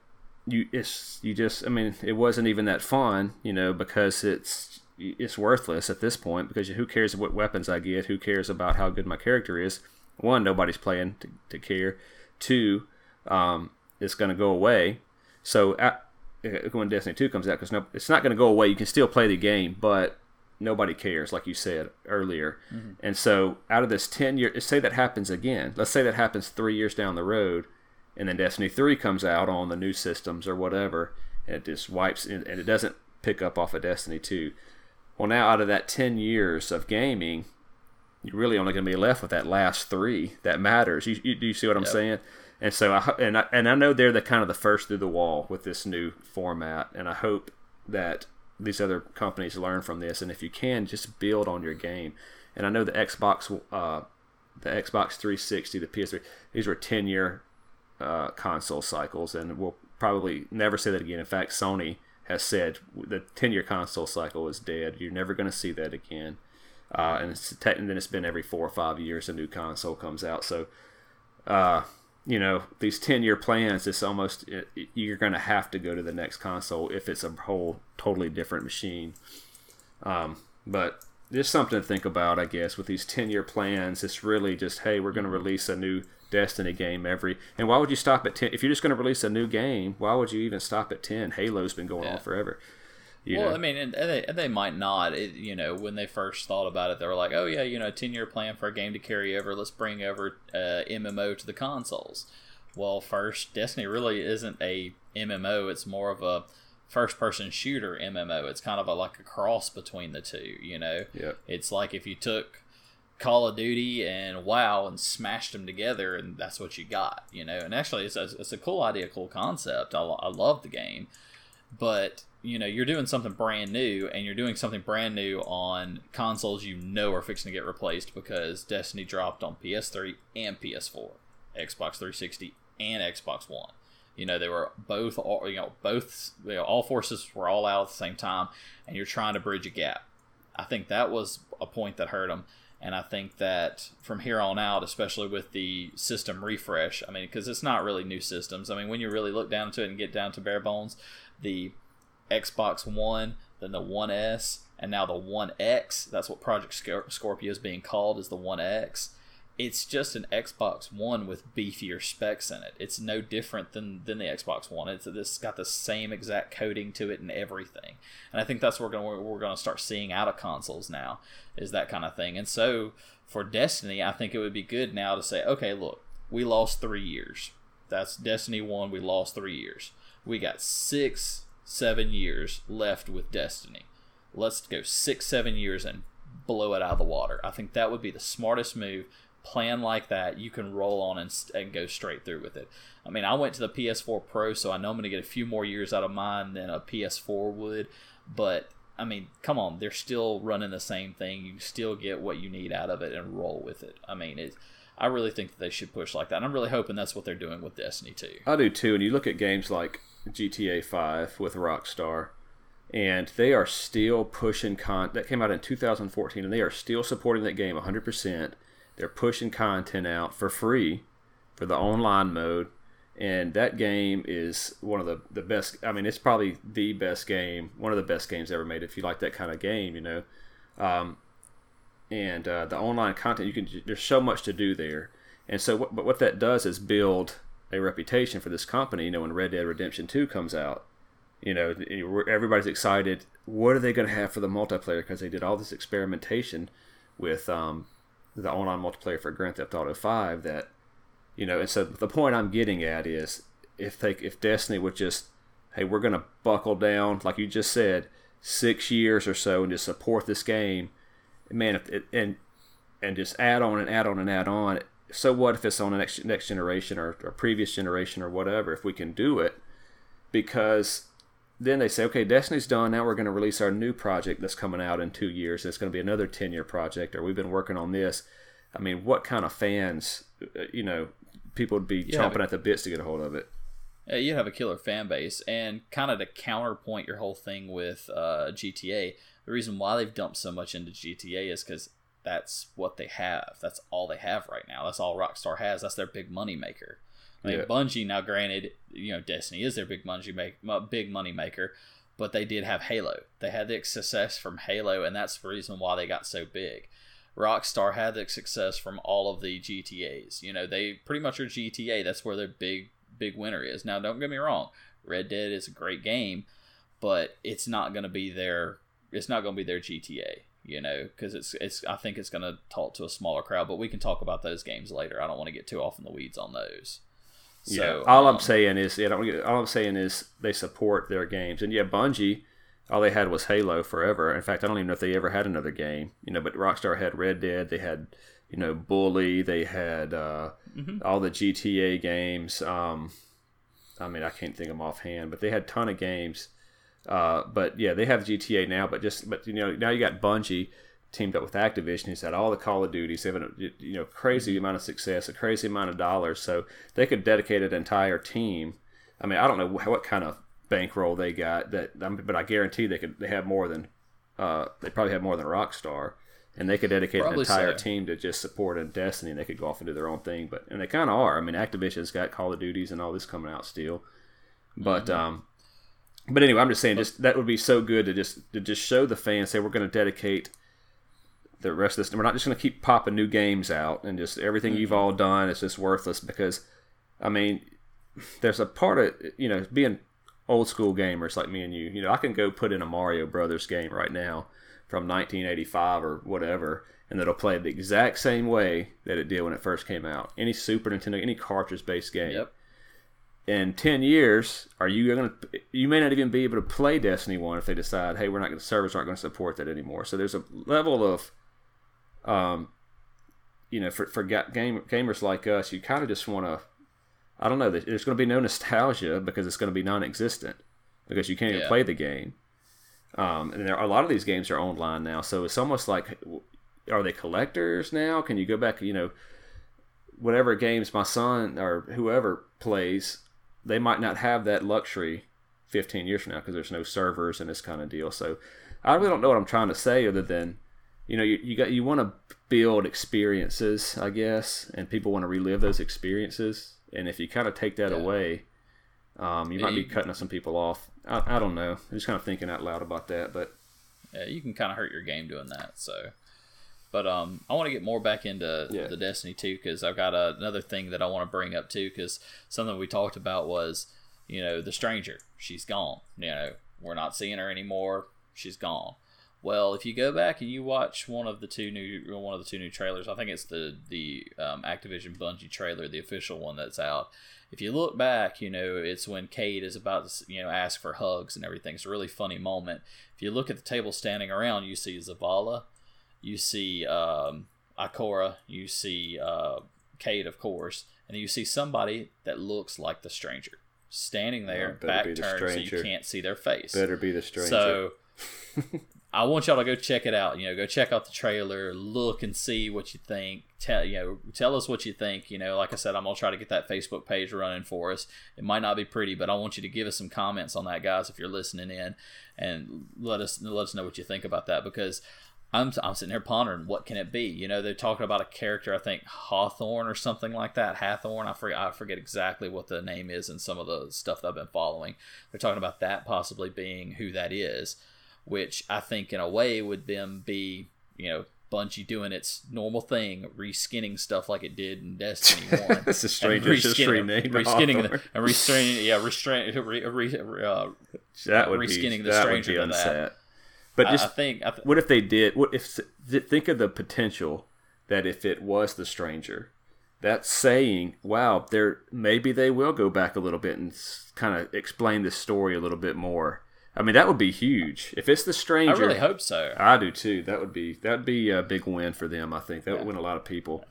you, it's you just, I mean, it wasn't even that fun, you know, because it's it's worthless at this point because who cares what weapons I get? Who cares about how good my character is? One, nobody's playing to, to care. Two, um, it's going to go away. So at, uh, when Destiny 2 comes out, because no, it's not going to go away. You can still play the game, but nobody cares, like you said earlier. Mm-hmm. And so out of this 10 years, say that happens again. Let's say that happens three years down the road, and then Destiny 3 comes out on the new systems or whatever, and it just wipes, and it doesn't pick up off of Destiny 2 well, now out of that 10 years of gaming, you're really only going to be left with that last three that matters. You, you do you see what I'm yep. saying? And so I and I, and I know they're the kind of the first through the wall with this new format, and I hope that these other companies learn from this. And if you can, just build on your game. And I know the Xbox, uh, the Xbox 360, the PS3, these were 10 year uh, console cycles, and we'll probably never say that again. In fact, Sony has said the 10 year console cycle is dead. You're never going to see that again. Uh, and, it's, and then it's been every four or five years a new console comes out. So, uh, you know, these 10 year plans, it's almost, it, you're going to have to go to the next console if it's a whole totally different machine. Um, but just something to think about, I guess, with these 10 year plans. It's really just, hey, we're going to release a new Destiny game every. And why would you stop at ten? If you're just going to release a new game, why would you even stop at ten? Halo's been going Yeah. on forever. You well, know? I mean, and they, and they might not. It, you know, when they first thought about it, they were like, "Oh yeah, you know, ten year plan for a game to carry over. Let's bring over uh, MMO to the consoles." Well, first, Destiny really isn't a MMO. It's more of a first person shooter MMO. It's kind of a, like a cross between the two. You know, Yep. it's like if you took Call of Duty and WoW and smashed them together, and that's what you got. You know, and actually, it's a, it's a cool idea, cool concept. I, I love the game, but you know, you're doing something brand new, and you're doing something brand new on consoles you know are fixing to get replaced because Destiny dropped on PS3 and PS4, Xbox 360 and Xbox One. You know, they were both, all- you know, both, you know, all forces were all out at the same time, and you're trying to bridge a gap. I think that was a point that hurt them. And I think that from here on out, especially with the system refresh, I mean, because it's not really new systems. I mean, when you really look down to it and get down to bare bones, the Xbox One, then the One S, and now the One X. That's what Project Scorpio is being called, is the One X. It's just an Xbox One with beefier specs in it. It's no different than, than the Xbox One. It's this got the same exact coding to it and everything. And I think that's what we're going we're going to start seeing out of consoles now is that kind of thing. And so for Destiny, I think it would be good now to say, okay, look, we lost three years. That's Destiny One. We lost three years. We got six, seven years left with Destiny. Let's go six, seven years and blow it out of the water. I think that would be the smartest move. Plan like that, you can roll on and, and go straight through with it. I mean, I went to the PS4 Pro, so I know I'm going to get a few more years out of mine than a PS4 would. But I mean, come on, they're still running the same thing. You still get what you need out of it and roll with it. I mean, it. I really think that they should push like that. And I'm really hoping that's what they're doing with Destiny 2. I do too. And you look at games like GTA 5 with Rockstar, and they are still pushing con. That came out in 2014, and they are still supporting that game 100%. They're pushing content out for free for the online mode, and that game is one of the, the best. I mean, it's probably the best game, one of the best games ever made. If you like that kind of game, you know. Um, and uh, the online content you can there's so much to do there and so what, but what that does is build a reputation for this company you know when red dead redemption 2 comes out you know everybody's excited what are they going to have for the multiplayer because they did all this experimentation with um, the online multiplayer for grand theft auto 5 that you know and so the point i'm getting at is if they if destiny would just hey we're to buckle down like you just said six years or so and just support this game man, if it, and and just add on and add on and add on. So what if it's on the next next generation or, or previous generation or whatever? If we can do it, because then they say, okay, Destiny's done. Now we're going to release our new project that's coming out in two years. It's going to be another ten year project, or we've been working on this. I mean, what kind of fans, uh, you know, people would be Yeah, chomping but- at the bits to get a hold of it. You'd have a killer fan base, and kind of to counterpoint your whole thing with uh, GTA, the reason why they've dumped so much into GTA is because that's what they have. That's all they have right now. That's all Rockstar has. That's their big money maker. Mean, Yeah. Bungie now, granted, you know, Destiny is their big Bungie make big money maker, but they did have Halo. They had the success from Halo, and that's the reason why they got so big. Rockstar had the success from all of the GTA's. You know, they pretty much are GTA. That's where their big big winner is. Now, don't get me wrong, Red Dead is a great game, but it's not going to be their it's not going to be their GTA. You know, because it's it's I think it's going to talk to a smaller crowd. But we can talk about those games later. I don't want to get too off in the weeds on those. Yeah. All um, I'm saying is, yeah, all I'm saying is they support their games, and yeah, Bungie, all they had was Halo forever. In fact, I don't even know if they ever had another game, you know. But Rockstar had Red Dead, they had, you know, Bully, they had uh, Mhm. all the GTA games. Um, I mean, I can't think of them offhand, but they had a ton of games. Uh, but yeah, they have GTA now, but just but you know now you got Bungie teamed up with Activision, who's had all the Call of Duties, have a you know crazy amount of success, a crazy amount of dollars, so they could dedicate an entire team. I mean, I don't know what kind of bankroll they got that, but I guarantee they could they have more than uh, they probably have more than Rockstar, and they could dedicate Probably an entire so. team to just supporting Destiny, and they could go off and do their own thing. But and they kind of are. I mean, Activision's got Call of Duties and all this coming out still, but Mm-hmm. um, but anyway, I'm just saying, just that would be so good to just to just show the fans, say we're going to dedicate the rest of this. We're not just going to keep popping new games out and just everything mm-hmm. you've all done is just worthless because, I mean, there's a part of you know being old school gamers like me and you. You know, I can go put in a Mario Brothers game right now from 1985 or whatever, and it'll play the exact same way that it did when it first came out. Any Super Nintendo, any cartridge based game. Yep. In ten years, are you going to? You may not even be able to play Destiny One if they decide, hey, we're not going to servers aren't going to support that anymore. So there's a level of, um, you know, for for game, gamers like us, you kind of just want to. I don't know. There's going to be no nostalgia because it's going to be non-existent because you can't yeah. even play the game. Um, and there are, a lot of these games are online now, so it's almost like, are they collectors now? Can you go back? You know, whatever games my son or whoever plays, they might not have that luxury 15 years from now because there's no servers and this kind of deal. So I really don't know what I'm trying to say other than, you know, you, you got you want to build experiences, I guess, and people want to relive those experiences. And if you kind of take that yeah. away, um, you might be cutting some people off. I, I don't know. I'm just kind of thinking out loud about that, but yeah, you can kind of hurt your game doing that. So, but um, I want to get more back into yeah. the Destiny too because I've got a, another thing that I want to bring up too because something we talked about was you know the stranger. She's gone. You know we're not seeing her anymore. She's gone. Well, if you go back and you watch one of the two new one of the two new trailers, I think it's the the um, Activision Bungie trailer, the official one that's out if you look back, you know, it's when Cayde is about to, you know, ask for hugs and everything. It's a really funny moment. If you look at the table standing around, you see Zavala, you see um, Ikora, you see uh, Cayde, of course, and you see somebody that looks like the stranger standing there, oh, back turned, so you can't see their face. Better be the stranger. So I want y'all to go check it out. You know, go check out the trailer, look and see what you think. Tell you know, tell us what you think. You know, like I said, I'm gonna try to get that Facebook page running for us. It might not be pretty, but I want you to give us some comments on that, guys, if you're listening in, and let us let us know what you think about that because. I'm, I'm sitting here pondering what can it be. You know, they're talking about a character, I think Hawthorne or something like that. Hathorn, I forget, I forget exactly what the name is and some of the stuff that I've been following. They're talking about that possibly being who that is which I think in a way would then be, you know, Bungie doing its normal thing, reskinning stuff like it did in Destiny One. That's a strange reskinning, reskinning the, and restraining, yeah, restrain, re, re, uh, that would reskinning be, the stranger to that. But just I think, I th- what if they did? What if think of the potential that if it was the stranger, that's saying, wow, there maybe they will go back a little bit and kind of explain the story a little bit more I mean, that would be huge if it's the stranger. I really hope so. I do too. That would be that would be a big win for them. I think that would win a lot of people.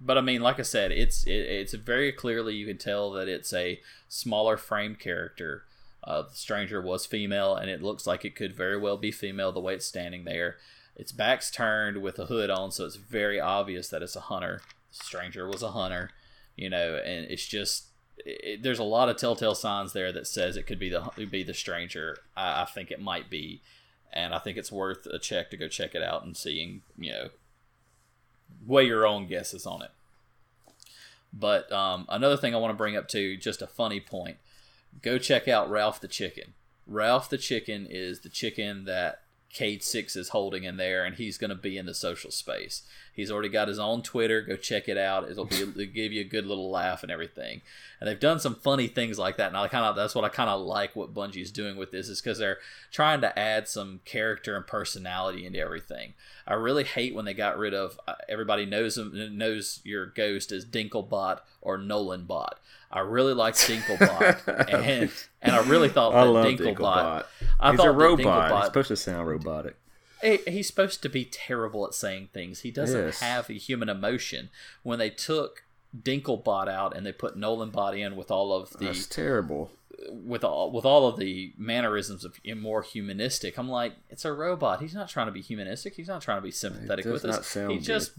But I mean, like I said, it's it, it's very clearly you can tell that it's a smaller framed character. Uh, the stranger was female, and it looks like it could very well be female the way it's standing there. Its back's turned with a hood on, so it's very obvious that it's a hunter. The stranger was a hunter, you know, and it's just it, there's a lot of telltale signs there that says it could be the be the stranger. I, I, think it might be, and I think it's worth a check to go check it out and seeing you know weigh your own guesses on it. But um, another thing I want to bring up too, just a funny point. Go check out Ralph the Chicken. Ralph the Chicken is the chicken that Cayde Six is holding in there, and he's going to be in the social space. He's already got his own Twitter. Go check it out. It'll be it'll give you a good little laugh and everything. And they've done some funny things like that. And I kind of that's what I kind of like what Bungie's doing with this is because they're trying to add some character and personality into everything. I really hate when they got rid of uh, everybody knows knows your ghost as Dinklebot or Nolanbot. I really liked Dinklebot, and and I really thought that Dinklebot. Dinklebot. I He's thought a robot. Dinklebot, He's supposed to sound robotic he's supposed to be terrible at saying things. He doesn't yes. have a human emotion. When they took Dinklebot out and they put Nolanbot in with all of the That's terrible. With all with all of the mannerisms of more humanistic, I'm like, it's a robot. He's not trying to be humanistic. He's not trying to be sympathetic with us. He good. just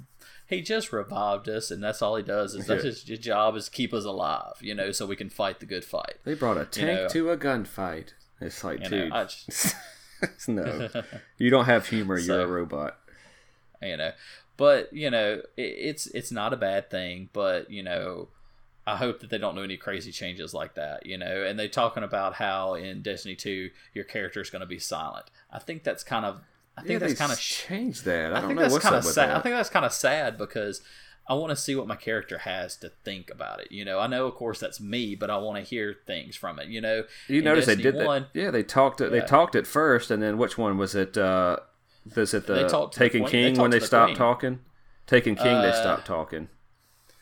he just revived us, and that's all he does. Is that's his, his, job is keep us alive, you know, so we can fight the good fight. They brought a tank you know, to a gunfight. It's like, dude. Know, just, no, you don't have humor. You're a robot. You know, but you know, it, it's it's not a bad thing. But you know, I hope that they don't do any crazy changes like that. You know, and they're talking about how in Destiny Two your character is going to be silent. I think that's kind of I think yeah, that's kind of changed that. I, I don't think know that's what's kind of sad. that. I think that's kind of sad because I want to see what my character has to think about it. You know, I know of course that's me, but I want to hear things from it. You know, You In notice they did 1, that. Yeah, they talked. It, They talked at first, and then which one was it? Uh, was it the talked to the Taken queen- they King when they the stopped queen. talking? Taken King, they Uh, stopped talking.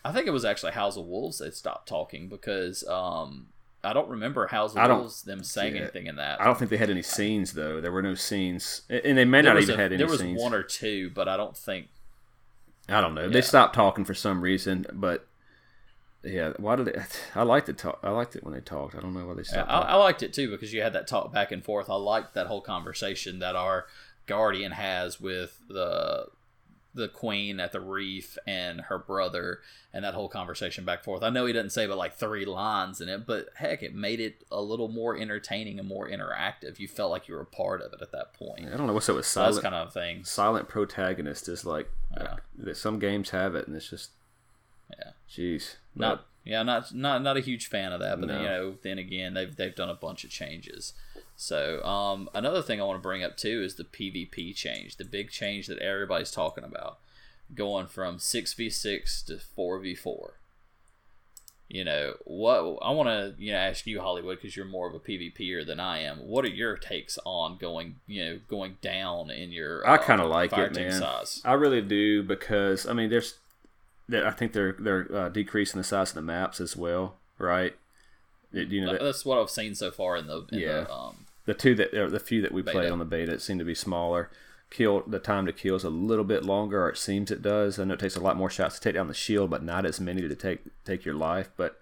I think it was actually House of Wolves they stopped talking because um, I don't remember House of Wolves them saying yeah. anything in that. I don't think they had any scenes though. There were no scenes, and they may there not even a- had any there was scenes. one or two, but I don't think. I don't know. Yeah. They stopped talking for some reason, but yeah, why did they? I liked it. Talk. I liked it when they talked. I don't know why they stopped. I. I liked it too because you had that talk back and forth. I liked that whole conversation that our guardian has with the the queen at the reef and her brother, and that whole conversation back and forth. I know he doesn't say but like three lines in it, but heck, it made it a little more entertaining and more interactive. You felt like you were a part of it at that point. I don't know what's up with So silent. kind of things. silent protagonist is like Some games have it, and it's just Yeah. jeez. Not yeah, not not not a huge fan of that, but No. you know, then again, they've they've done a bunch of changes. So, um, another thing I want to bring up too is the PvP change, the big change that everybody's talking about, going from six v six to four v four. You know what? I want to you know ask you Hollywood because you're more of a PvPer than I am. What are your takes on going you know going down in your? I uh, kind of like it, man. Size? I really do because I mean, there's, there- I think they're they're uh, decreasing the size of the maps as well, right? It- you know, the, That's what I've seen so far in the in Yeah. the um, the two that the few that we played on the beta seem to be smaller. Kill the time to kill is a little bit longer, or it seems it does. I know it takes a lot more shots to take down the shield, but not as many to take take your life, but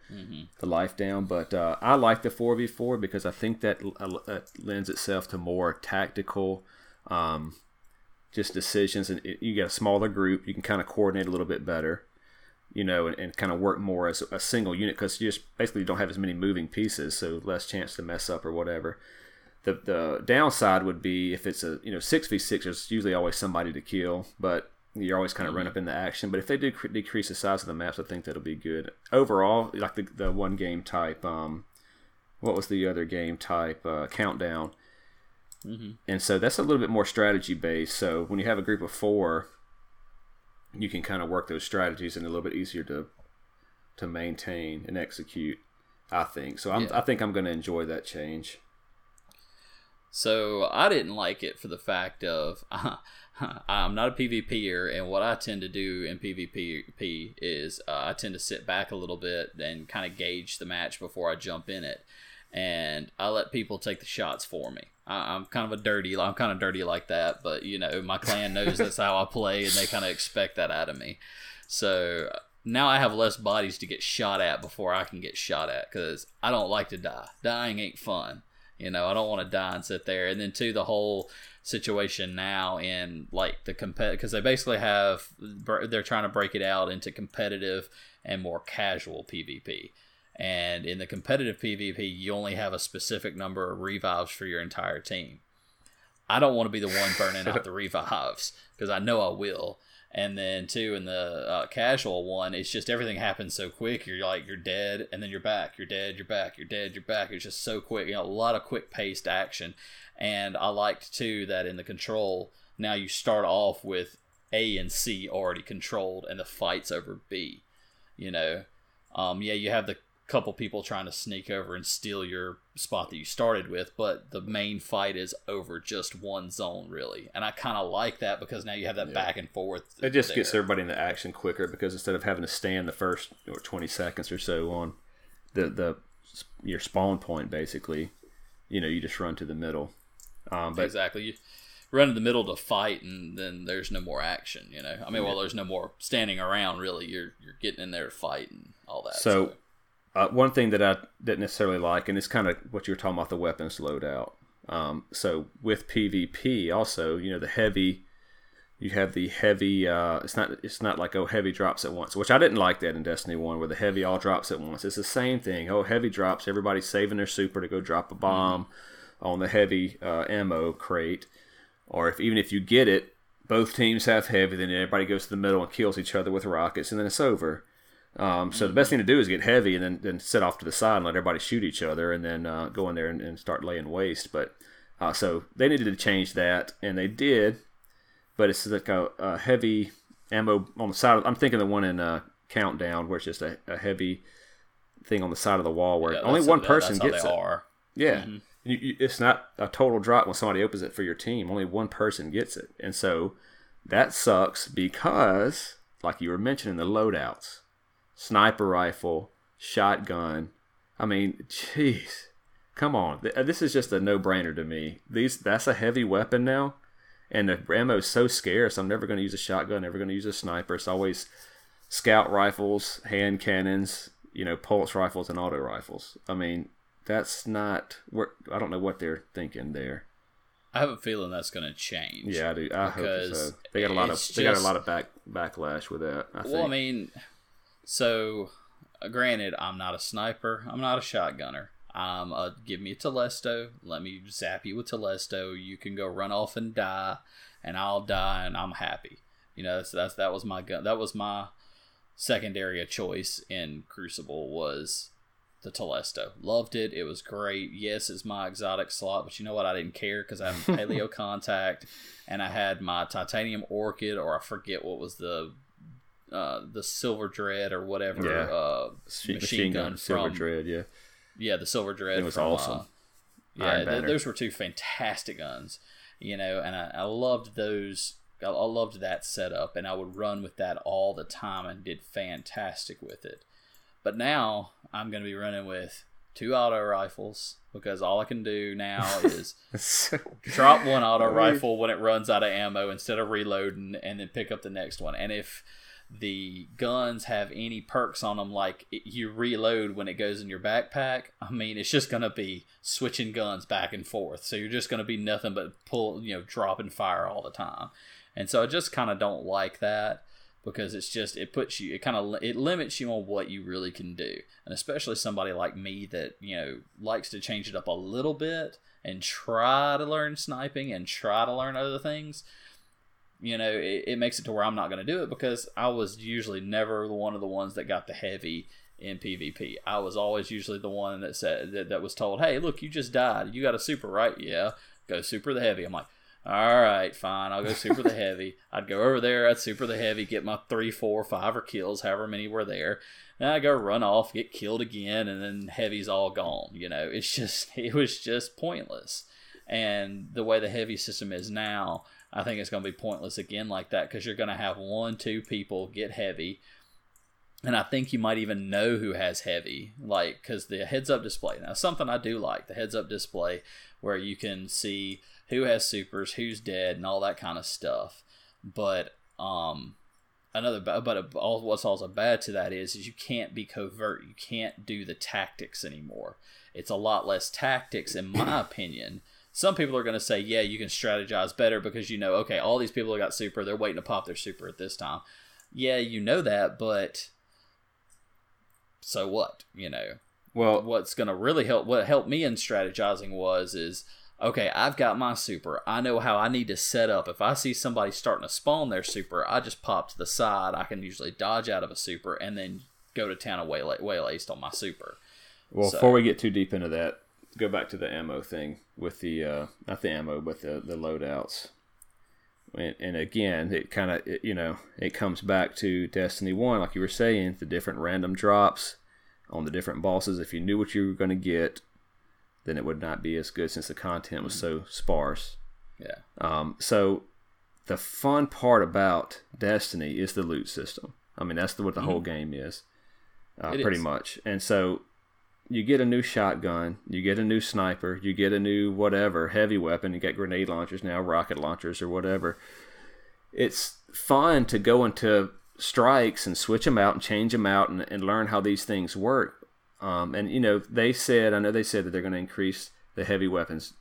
the life down. But uh, I like the four v four because I think that uh, lends itself to more tactical, um, just decisions, and it, you get a smaller group. You can kind of coordinate a little bit better, you know, and, and kind of work more as a single unit because you just basically don't have as many moving pieces, so less chance to mess up or whatever. The the downside would be if it's a you know six v six, there's usually always somebody to kill, but you're always kind of run up in the action. But if they do cre- decrease the size of the maps, I think that'll be good overall. Like the the one game type, um, what was the other game type? Uh, countdown. And so that's a little bit more strategy based. So when you have a group of four, you can kind of work those strategies and a little bit easier to to maintain and execute. I think so. I'm, Yeah. I think I'm going to enjoy that change. So I didn't like it for the fact of I'm not a PvPer, and what I tend to do in PvP is uh, I tend to sit back a little bit and kind of gauge the match before I jump in it, and I let people take the shots for me. I, I'm kind of a dirty, I'm kind of dirty like that, but you know my clan knows that's how I play, and they kind of expect that out of me. So now I have less bodies to get shot at before I can get shot at because I don't like to die. Dying ain't fun. You know, I don't want to die and sit there. And then too, the whole situation now in like the compet because they basically have they're trying to break it out into competitive and more casual PvP. And in the competitive PvP, you only have a specific number of revives for your entire team. I don't want to be the one burning out the revives because I know I will. And then two in the uh, casual one, it's just everything happens so quick. You're like you're dead, and then you're back. You're dead. You're back. You're dead. You're back. It's just so quick. You know, a lot of quick paced action. And I liked too that in the control now you start off with A and C already controlled, and the fights over B. You know, um, yeah, you have the couple people trying to sneak over and steal your spot that you started with, but the main fight is over just one zone, really. And I kind of like that because now you have that Yeah. back and forth. It just there. gets everybody into action quicker because instead of having to stand the first or 20 seconds or so on the the your spawn point, basically, you know, you just run to the middle. Um, but exactly. You run in the middle to fight, and then there's no more action. You know, I mean, well, there's no more standing around. Really, you're you're getting in there to fight and all that. So, uh, one thing that I didn't necessarily like, and it's kind of what you were talking about the weapons loadout. Um, so with PvP, also, you know, the heavy, you have the heavy. Uh, it's not. It's not like oh, heavy drops at once, which I didn't like that in Destiny One, where the heavy all drops at once. It's the same thing. Oh, heavy drops. Everybody's saving their super to go drop a bomb on the heavy uh, ammo crate, or if even if you get it, both teams have heavy. Then everybody goes to the middle and kills each other with rockets, and then it's over. Um, so the best thing to do is get heavy and then, then sit off to the side and let everybody shoot each other and then uh, go in there and, and start laying waste. But Uh, so they needed to change that, and they did. But it's like a, a heavy ammo on the side. Of, I'm thinking the one in uh, Countdown, where it's just a, a heavy thing on the side of the wall where Yeah, only one that- person gets it. are. Yeah, you, you, it's not a total drop when somebody opens it for your team. Only one person gets it, and so that sucks because, like you were mentioning, the loadouts, sniper rifle, shotgun. I mean, jeez, come on, this is just a no-brainer to me. These that's a heavy weapon now, and the ammo is so scarce. I'm never going to use a shotgun. Never going to use a sniper. It's always scout rifles, hand cannons, you know, pulse rifles, and auto rifles. I mean, that's not. I don't know what they're thinking there. I have a feeling that's going to change. Yeah, I do. I hope so. They got a lot of. it's They got a lot of back backlash with that. I think. Well, I mean, so uh, granted, I'm not a sniper. I'm not a shotgunner. Um, uh, give me a Telesto. Let me zap you with Telesto. You can go run off and die, and I'll die, and I'm happy. You know, that's, that's that was my gun. That was my secondary choice in Crucible was the Telesto. Loved it. It was great. Yes, it's my exotic slot, but you know what? I didn't care because I have paleo contact, and I had my titanium orchid, or I forget what was the uh, the silver dread or whatever Yeah. uh, Machine, machine, gun, Silver from Dread. Yeah, yeah the silver dread It was from, awesome. uh, yeah th- those were two fantastic guns you know and I, I loved those I, I loved that setup and I would run with that all the time and did fantastic with it but now I'm going to be running with two auto rifles because all I can do now is drop one auto rifle when it runs out of ammo instead of reloading and then pick up the next one. And if the guns have any perks on them, like it, you reload when it goes in your backpack, I mean, it's just going to be switching guns back and forth. So you're just going to be nothing but pull, you know, dropping fire all the time. And so I just kind of don't like that because it's just it puts you it kind of it limits you on what you really can do and especially somebody like me that you know likes to change it up a little bit and try to learn sniping and try to learn other things you know it, it makes it to where i'm not going to do it because i was usually never one of the ones that got the heavy in pvp i was always usually the one that said that, that was told hey look you just died you got a super right yeah go super the heavy i'm like all right, fine. I'll go super the heavy. I'd go over there. I'd super the heavy, get my three, four, five or kills, however many were there. Then I go run off, get killed again, and then heavy's all gone. You know, it's just it was just pointless. And the way the heavy system is now, I think it's going to be pointless again like that because you're going to have one, two people get heavy. And I think you might even know who has heavy, like because the heads up display. Now, something I do like the heads up display where you can see who has supers, who's dead, and all that kind of stuff. But um, another but what's also bad to that is is you can't be covert. You can't do the tactics anymore. It's a lot less tactics, in my opinion. Some people are going to say, yeah, you can strategize better because you know, okay, all these people have got super. They're waiting to pop their super at this time. Yeah, you know that, but so what? You know, well, what's going to really help what helped me in strategizing was is okay i've got my super i know how i need to set up if i see somebody starting to spawn their super i just pop to the side i can usually dodge out of a super and then go to town and waylaced on my super well. so- Before we get too deep into that, go back to the ammo thing with the uh, not the ammo, but the the loadouts. And, and again, it kind of you know it comes back to Destiny One, like you were saying, the different random drops on the different bosses. If you knew what you were going to get, then it would not be as good since the content was so sparse. yeah Um, so the fun part about Destiny is the loot system. I mean, that's the, what the whole game is, uh, Mm-hmm. Pretty is. much. And so you get a new shotgun, you get a new sniper, you get a new whatever heavy weapon. You get grenade launchers now, rocket launchers or whatever. It's fun to go into strikes and switch them out and change them out and, and learn how these things work. Um, and you know, they said, I know they said that they're going to increase the heavy weapons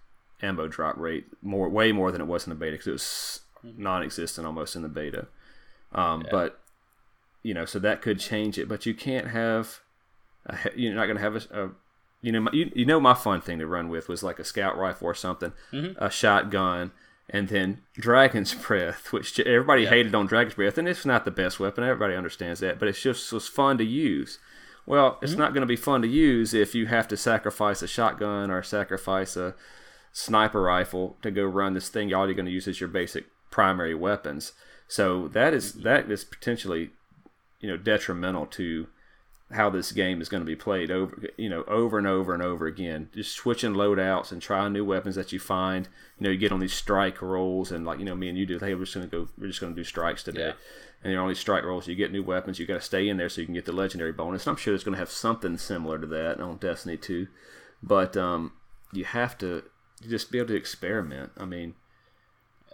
ammo drop rate more, way more than it was in the beta because it was non-existent almost in the beta. Um, But you know, so that could change it. But you can't have, a, you're not going to have a, a you know, my, you, you know, my fun thing to run with was like a scout rifle or something, mm-hmm. a shotgun, and then Dragon's Breath, which everybody hated on Dragon's Breath, and it's not the best weapon. Everybody understands that, but it's just was fun to use. Well, it's mm-hmm. not going to be fun to use if you have to sacrifice a shotgun or sacrifice a sniper rifle to go run this thing. All you're going to use is your basic primary weapons. So that is mm-hmm. that is potentially, you know, detrimental to how this game is going to be played over you know over and over and over again. Just switching loadouts and trying new weapons that you find. You know you get on these strike rolls and like you know me and you do hey we're just going to go we're just going to do strikes today. Yeah. and you're on these strike rolls you get new weapons you got to stay in there so you can get the legendary bonus. And i'm sure it's going to have something similar to that on destiny 2 but um you have to just be able to experiment. I mean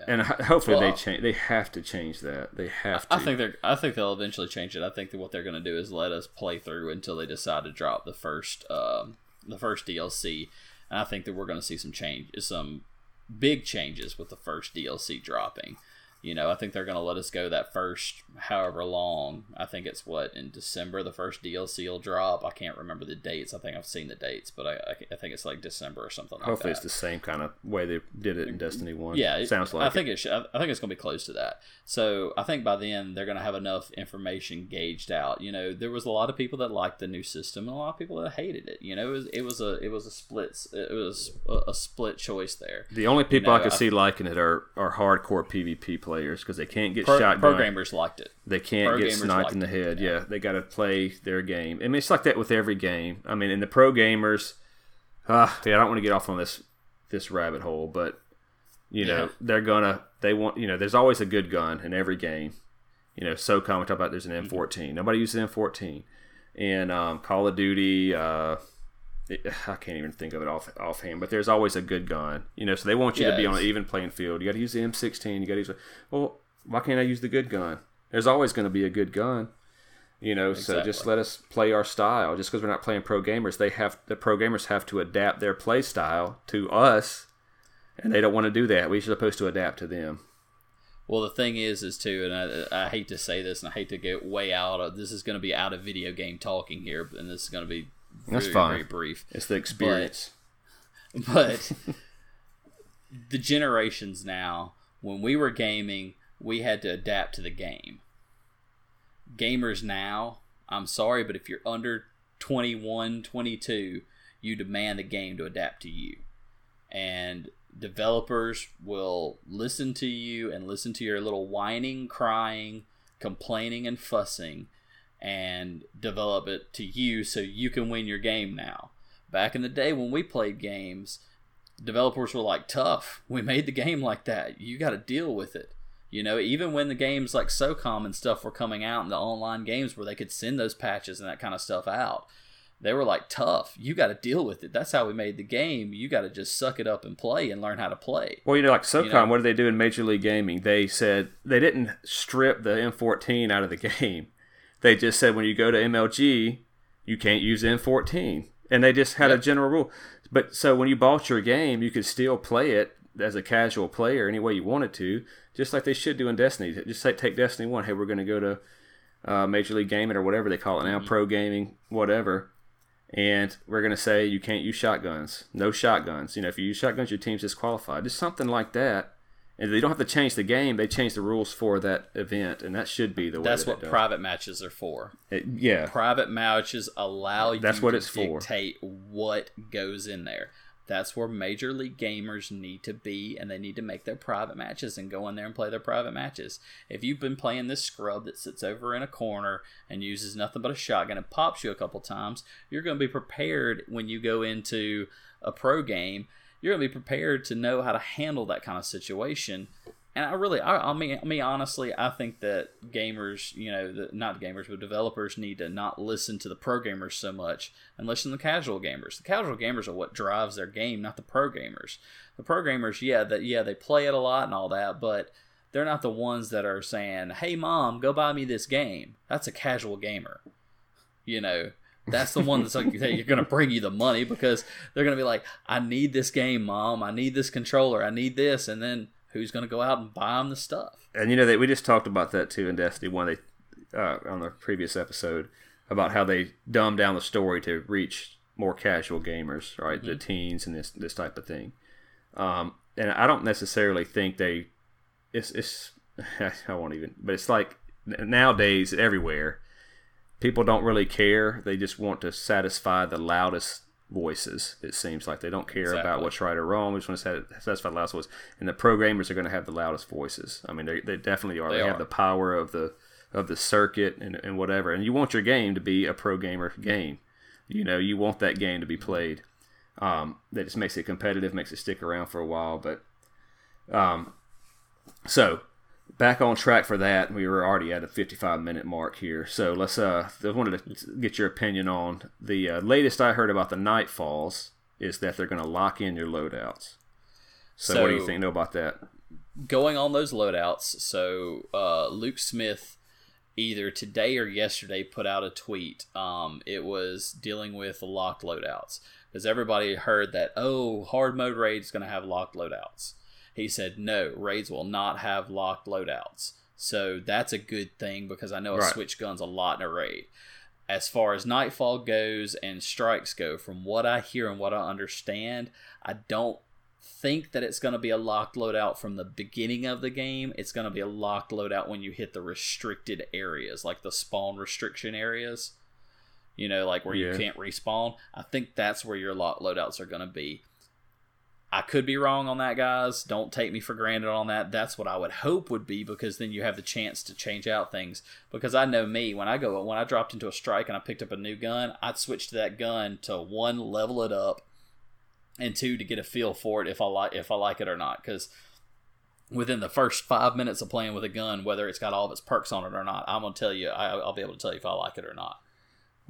and hopefully Well, they change they have to change that they have to I think they're. I think they'll eventually change it. I think that what they're going to do is let us play through until they decide to drop the first, um, the first DLC, and I think that we're going to see some change, some big changes with the first DLC dropping. You know, I think they're going to let us go that first however long. I think it's what in December the first DLC will drop. I can't remember the dates. I think I've seen the dates, but I, I, I think it's like December or something like hopefully it's the same kind of way they did it in mm-hmm. destiny 1 Yeah, it sounds like I it. think it. should, I think it's going to be close to that. So I think by then they're going to have enough information gauged out. You know, there was a lot of people that liked the new system and a lot of people that hated it. You know, it was it was a it was a split it was a, a split choice there. The only people know, I could I- see liking it are, are hardcore PvP players because they can't get Pro, shot. programmers liked it. They can't pro get sniped in the head. Yeah, they got to play their game. I mean, it's like that with every game. I mean, in the pro gamers, ah, yeah, I don't want to get off on this this rabbit hole, but you know, Yeah. they're gonna they want you know, there's always a good gun in every game. You know, SOCOM we talk about there's an Mm-hmm. M14. Nobody uses an M14, and um, Call of Duty. Uh, I can't even think of it off offhand, but there's always a good gun. You know, so they want you to be on an even playing field. You got to use the M16. You got to use. Well, why can't I use the good gun? There's always going to be a good gun. You know, so just let us play our style. Just because we're not playing pro gamers, they have the pro gamers have to adapt their play style to us, and they don't want to do that. We're supposed to adapt to them. Well, the thing is, is too, and I, I hate to say this, and I hate to get way out of this is going to be out of video game talking here, and this is going to be very, That's fine. very brief. It's the experience. but the generations now when we were gaming we had to adapt to the game gamers now i'm sorry but if you're under 21 22 you demand the game to adapt to you and developers will listen to you and listen to your little whining crying complaining and fussing and develop it to you so you can win your game now. Back in the day when we played games developers were like tough. We made the game like that. You got to deal with it. You know even when the games like socom and stuff were coming out and the online games where they could send those patches and that kind of stuff out they were like tough. You got to deal with it. That's how we made the game. You got to just suck it up and play and learn how to play. Well, you know, like SOCOM, know- what did they do in Major League Gaming? They said they didn't strip the M14 out of the game. They just said when you go to MLG, you can't use M14, and they just had a general rule. But so when you bought your game, you could still play it as a casual player any way you wanted to, just like they should do in Destiny. Just like take Destiny One. Hey, we're going to go to uh, Major League Gaming or whatever they call it now, pro gaming, whatever. And we're going to say you can't use shotguns. No shotguns. You know, if you use shotguns, your team's disqualified. Just something like that. And they don't have to change the game. They change the rules for that event, and that should be the way. that's that what private matches are for It- yeah, private matches allow you That's what to it's for. dictate what goes in there. That's where major league gamers need to be, and they need to make their private matches and go in there and play their private matches. If you've been playing this scrub that sits over in a corner and uses nothing but a shotgun and pops you a couple times, you're going to be prepared when you go into a pro game. You're to be prepared to know how to handle that kind of situation and I really, I, I mean, I mean, honestly, I think that gamers, you know, the, not gamers, but developers need to not listen to the pro gamers so much and listen to the casual gamers. The casual gamers are what drives their game, not the pro gamers. The pro gamers, yeah, that yeah, they play it a lot and all that, but they're not the ones that are saying, "Hey, mom, go buy me this game." That's a casual gamer, you know. That's the one that's like you're gonna bring you the money because they're gonna be like, "I need this game, mom. I need this controller. I need this," and then who's going to go out and buy them the stuff? and you know that we just talked about that too in Destiny One. They uh, on the previous episode about how they dumb down the story to reach more casual gamers, right? The teens and this this type of thing. Um, and I don't necessarily think they. It's it's I won't even. But it's like nowadays everywhere, people don't really care. They just want to satisfy the loudest voices. It seems like they don't care Exactly. about what's right or wrong. We just want to satisfy the loudest voice. And the programmers are going to have the loudest voices. I mean, they, they definitely are. They They, are. have the power of the of the circuit and, and whatever. And you want your game to be a pro gamer game. You know, you want that game to be played. Um, that just makes it competitive, makes it stick around for a while. But um, so back on track for that. We were already at a 55 minute mark here. So let's. Uh, I wanted to get your opinion on the uh, latest I heard about the Nightfalls is that they're going to lock in your loadouts. So, what do you think know about that? going on those loadouts, so uh, Luke Smith either today or yesterday put out a tweet. Um, it was dealing with locked loadouts because everybody heard that oh, hard mode raid is going to have locked loadouts. He said no, raids will not have locked loadouts. So that's a good thing because I know I Right. switch guns a lot in a raid. As far as Nightfall goes and strikes go, from what I hear and what I understand, I don't think that it's going to be a locked loadout from the beginning of the game. It's going to be a locked loadout when you hit the restricted areas, like the spawn restriction areas. You know, like where Yeah. you can't respawn. I think that's where your locked loadouts are going to be. I could be wrong on that, guys. Don't take me for granted on that. That's what I would hope would be because then you have the chance to change out things. Because I know me, when I go when I dropped into a strike and I picked up a new gun, I'd switch to that gun to one level it up, and two to get a feel for it if I like if I like it or not. Because within the first five minutes of playing with a gun, whether it's got all of its perks on it or not, I'm gonna tell you. I, I'll be able to tell you if I like it or not.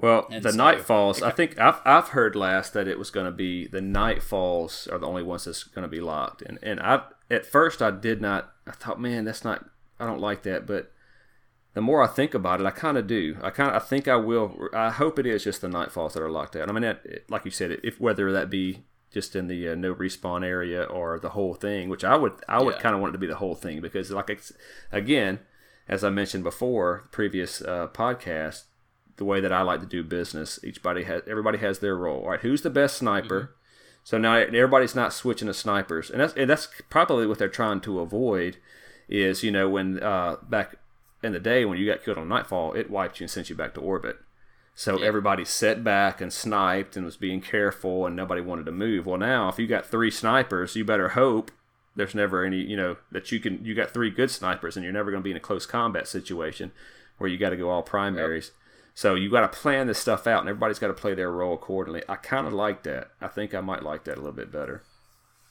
Well, And the so- Nightfalls. I think I've, I've heard last that it was going to be the Nightfalls are the only ones that's going to be locked. And and I at first I did not. I thought, man, that's not. I don't like that. But the more I think about it, I kind of do. I kind of I think I will. I hope it is just the Nightfalls that are locked out. I mean, that, like you said, if whether that be just in the uh, no respawn area or the whole thing, which I would I would Yeah. kind of want it to be the whole thing because like again, as I mentioned before, previous uh, podcast, the way that I like to do business, each body has everybody has their role. All right, who's the best sniper? So now everybody's not switching to snipers, and that's and that's probably what they're trying to avoid. Is you know when uh, back in the day when you got killed on Nightfall, it wiped you and sent you back to orbit. So Yeah. everybody set back and sniped and was being careful, and nobody wanted to move. Well, now if you got three snipers, you better hope there's never any you know that you can you got three good snipers, and you're never going to be in a close combat situation where you got to go all primaries. So you got to plan this stuff out, and everybody's got to play their role accordingly. I kind of like that. I think I might like that a little bit better.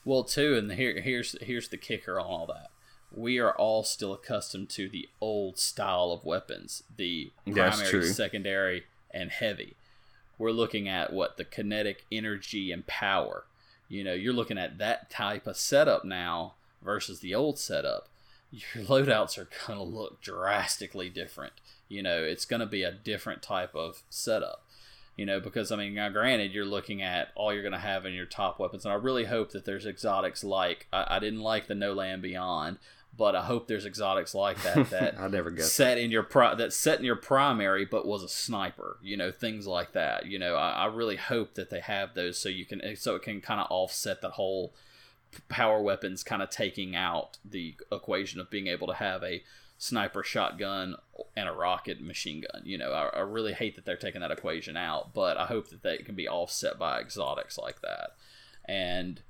Well, too, and here here's here's the kicker on all that. We are all still accustomed to the old style of weapons, the primary, secondary, and heavy. We're looking at what the kinetic energy and power. You know, you're looking at that type of setup now versus the old setup. Your loadouts are gonna look drastically different. You know, it's gonna be a different type of setup. You know because i mean now granted you're looking at all you're going to have in your top weapons and i really hope that there's exotics like i, I didn't like the no land beyond but i hope there's exotics like that that I never set in your pri- that set in your primary but was a sniper you know things like that. You know I, I really hope that they have those so you can so it can kind of offset that whole power weapons kind of taking out the equation of being able to have a sniper shotgun and a rocket machine gun you know I, I really hate that they're taking that equation out but i hope that they can be offset by exotics like that and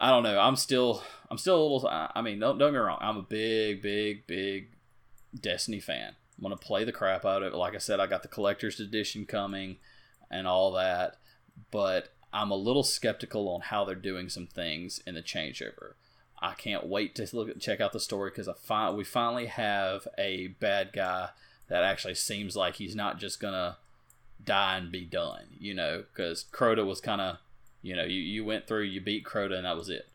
I don't know. I'm still, I'm still a little. I mean, don't, don't get me wrong. I'm a big, big, big Destiny fan. I'm gonna play the crap out of it. Like I said, I got the collector's edition coming, and all that. But I'm a little skeptical on how they're doing some things in the changeover. I can't wait to look at check out the story because I find we finally have a bad guy that actually seems like he's not just gonna die and be done. You know, because Crota was kind of you know, you, you went through, you beat Crota, and that was it.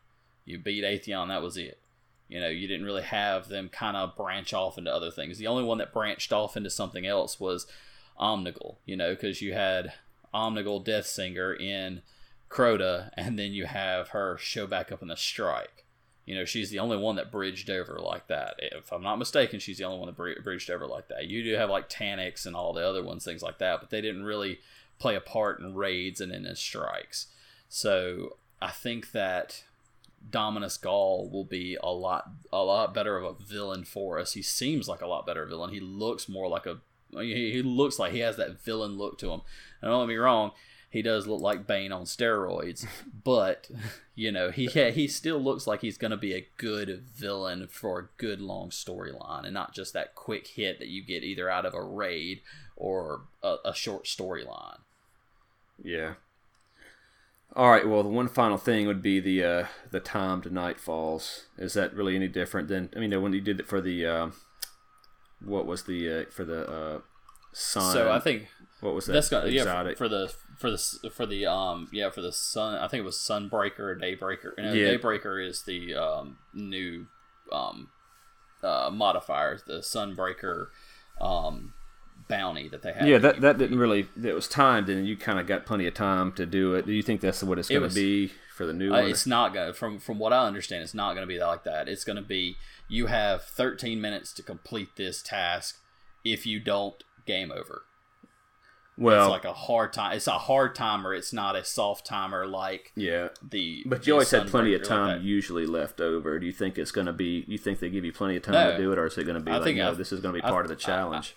You beat Atheon, that was it. You know, you didn't really have them kind of branch off into other things. The only one that branched off into something else was Omnigul, you know, because you had Omnigul Death Singer in Crota, and then you have her show back up in the Strike. You know, she's the only one that bridged over like that. If I'm not mistaken, she's the only one that bri- bridged over like that. You do have like Taniks and all the other ones, things like that, but they didn't really play a part in raids and in strikes. So I think that Dominus Ghaul will be a lot a lot better of a villain for us. He seems like a lot better villain. He looks more like a he, he looks like he has that villain look to him. And don't get me wrong, he does look like Bane on steroids, but you know he he still looks like he's going to be a good villain for a good long storyline, and not just that quick hit that you get either out of a raid or a, a short storyline. Yeah. All right. Well, the one final thing would be the uh, the time to night falls. Is that really any different than I mean, when you did it for the uh, what was the uh, for the uh, sun? So I think what was that? that's got yeah exotic? for, for the for the for the um yeah for the sun I think it was Sunbreaker or Daybreaker. And Yeah. Daybreaker is the um new um uh modifiers the Sunbreaker um bounty that they have. yeah, that that didn't really. It was timed, and you kind of got plenty of time to do it. Do you think that's what it's It going to be for the new Uh, one? it's not gonna from from what I understand. It's not gonna be like that. It's gonna be you have 13 minutes to complete this task. If you don't, game over. well, it's like a hard time. It's a hard timer. It's not a soft timer like yeah. the. But you always had plenty of Sunbreaker like time usually left over. Do you think it's going to be? You think they give you plenty of time No. to do it, or is it going to be I like, no, I- this is going to be I- part of the challenge?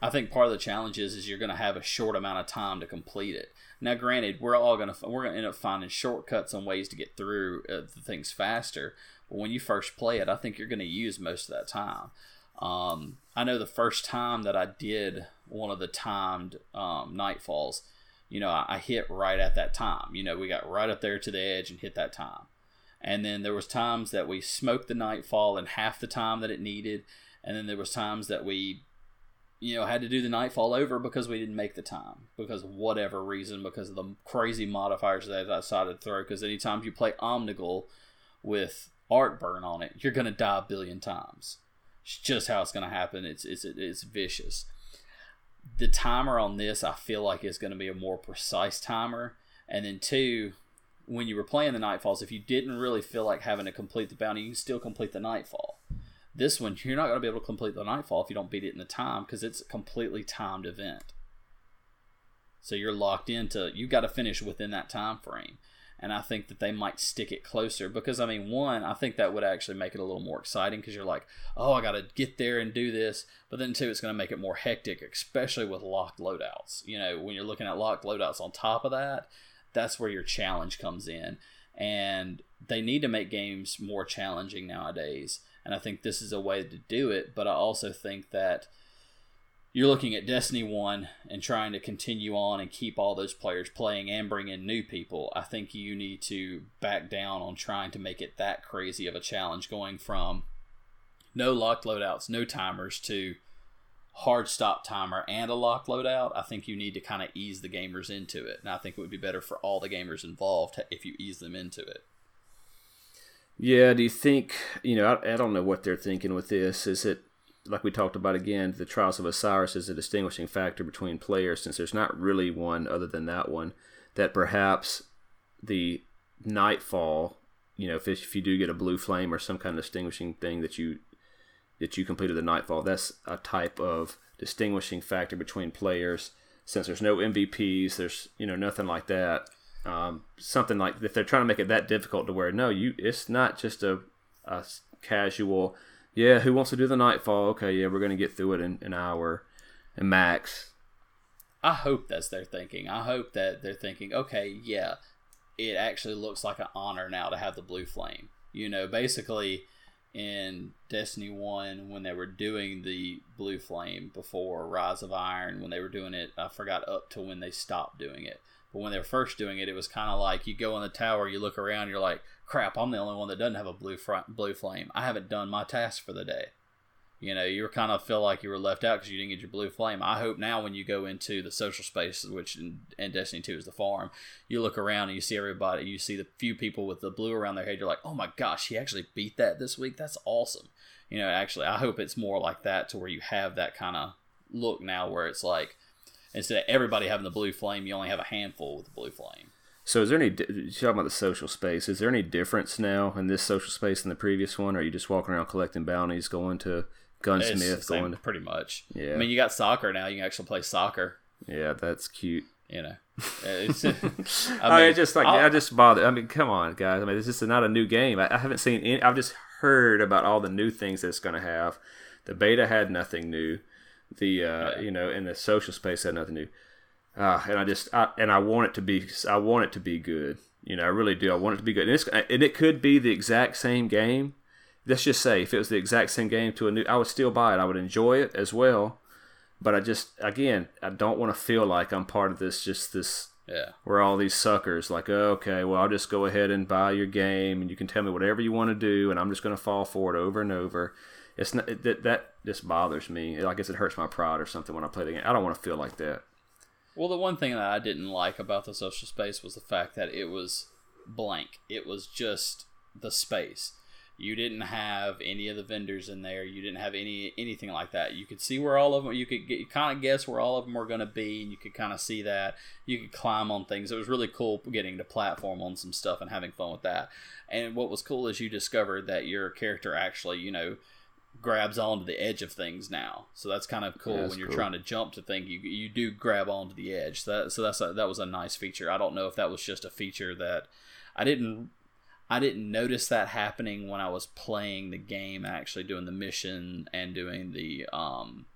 I think part of the challenge is, is you're going to have a short amount of time to complete it. Now, granted, we're all to we're to end up finding shortcuts and ways to get through uh, the things faster. But when you first play it, I think you're to use most of that time. Um, I know the first time that I did one of the timed um, nightfalls, you know, I, I hit right at that time. You know, we got right up there to the edge and hit that time. And then there was times that we smoked the nightfall in half the time that it needed, and then there was times that we you know, had to do the nightfall over because we didn't make the time because whatever reason, because of the crazy modifiers that I decided to throw. Because anytime you play Omnigul with Arc Burn on it, you're gonna die a billion times. It's just how it's gonna happen. It's it's it's vicious. The timer on this, I feel like, is going to be a more precise timer. And then two, when you were playing the Nightfalls, if you didn't really feel like having to complete the bounty, you can still complete the Nightfall. This one, you're not going to be able to complete the Nightfall if you don't beat it in the time because it's a completely timed event. So you're locked into you've got to finish within that time frame. And I think that they might stick it closer because I mean, one, I think that would actually make it a little more exciting because you're like, oh, I got to get there and do this. But then two, it's going to make it more hectic, especially with locked loadouts. You know, when you're looking at locked loadouts on top of that, that's where your challenge comes in. And they need to make games more challenging nowadays. And I think this is a way to do it. But I also think that you're looking at Destiny 1 and trying to continue on and keep all those players playing and bring in new people, I think you need to back down on trying to make it that crazy of a challenge going from no locked loadouts, no timers to hard stop timer and a locked loadout. I think you need to kind of ease the gamers into it. And I think it would be better for all the gamers involved if you ease them into it. Yeah. Do you think you know? I, I don't know what they're thinking with this. Is it like we talked about again? The Trials of Osiris is a distinguishing factor between players, since there's not really one other than that one. That perhaps the Nightfall, you know, if if you do get a blue flame or some kind of distinguishing thing that you that you completed the Nightfall, that's a type of distinguishing factor between players. Since there's no MVPs, there's you know nothing like that. Um, something like if they're trying to make it that difficult to where no, you it's not just a, a casual. Yeah, who wants to do the Nightfall? Okay, yeah, we're gonna get through it in an hour, and max. I hope that's their thinking. I hope that they're thinking, okay, yeah, it actually looks like an honor now to have the blue flame. You know, basically in Destiny 1 when they were doing the blue flame before Rise of Iron when they were doing it, I forgot up to when they stopped doing it. But when they were first doing it, it was kind of like you go in the tower, you look around, you're like, "Crap, I'm the only one that doesn't have a blue front, blue flame. I haven't done my task for the day." You know, you were kind of feel like you were left out because you didn't get your blue flame. I hope now when you go into the social space, which in, in Destiny 2 is the farm, you look around and you see everybody, you see the few people with the blue around their head. You're like, oh my gosh, he actually beat that this week. That's awesome. You know, actually, I hope it's more like that to where you have that kind of look now where it's like, instead of everybody having the blue flame, you only have a handful with the blue flame. So is there any? You're talking about the social space. Is there any difference now in this social space than the previous one? Or are you just walking around collecting bounties, going to gunsmith, going to? pretty much. Yeah. I mean, you got soccer now. You can actually play soccer. Yeah, that's cute. You know, it's, I, I mean, mean, just like I'll- I just bother. I mean, come on, guys. I mean, this is not a new game. I, I haven't seen. Any, I've just heard about all the new things that it's going to have. The beta had nothing new. The uh, Yeah. you know, in the social space had nothing new. uh, and I just I, and I want it to be I want it to be good. You know, I really do. I want it to be good, and, it's, and it could be the exact same game. Let's just say if it was the exact same game to a new, I would still buy it. I would enjoy it as well. But I just again, I don't want to feel like I'm part of this. Just this Yeah. we're all these suckers like okay well i'll just go ahead and buy your game and you can tell me whatever you want to do and i'm just going to fall for it over and over it's not that that just bothers me i guess it hurts my pride or something when i play the game i don't want to feel like that Well, the one thing that I didn't like about the social space was the fact that it was blank. It was just the space. You didn't have any of the vendors in there. You didn't have any anything like that. You could see where all of them. You could get, kind of guess where all of them were going to be, and you could kind of see that. You could climb on things. It was really cool getting to platform on some stuff and having fun with that. And what was cool is you discovered that your character actually, you know, grabs onto the edge of things now. So that's kind of cool Yeah, when you're cool. trying to jump to things. You you do grab onto the edge. So, that, so that's a, that was a nice feature. I don't know if that was just a feature that I didn't I didn't notice that happening when I was playing the game, actually doing the mission and doing the um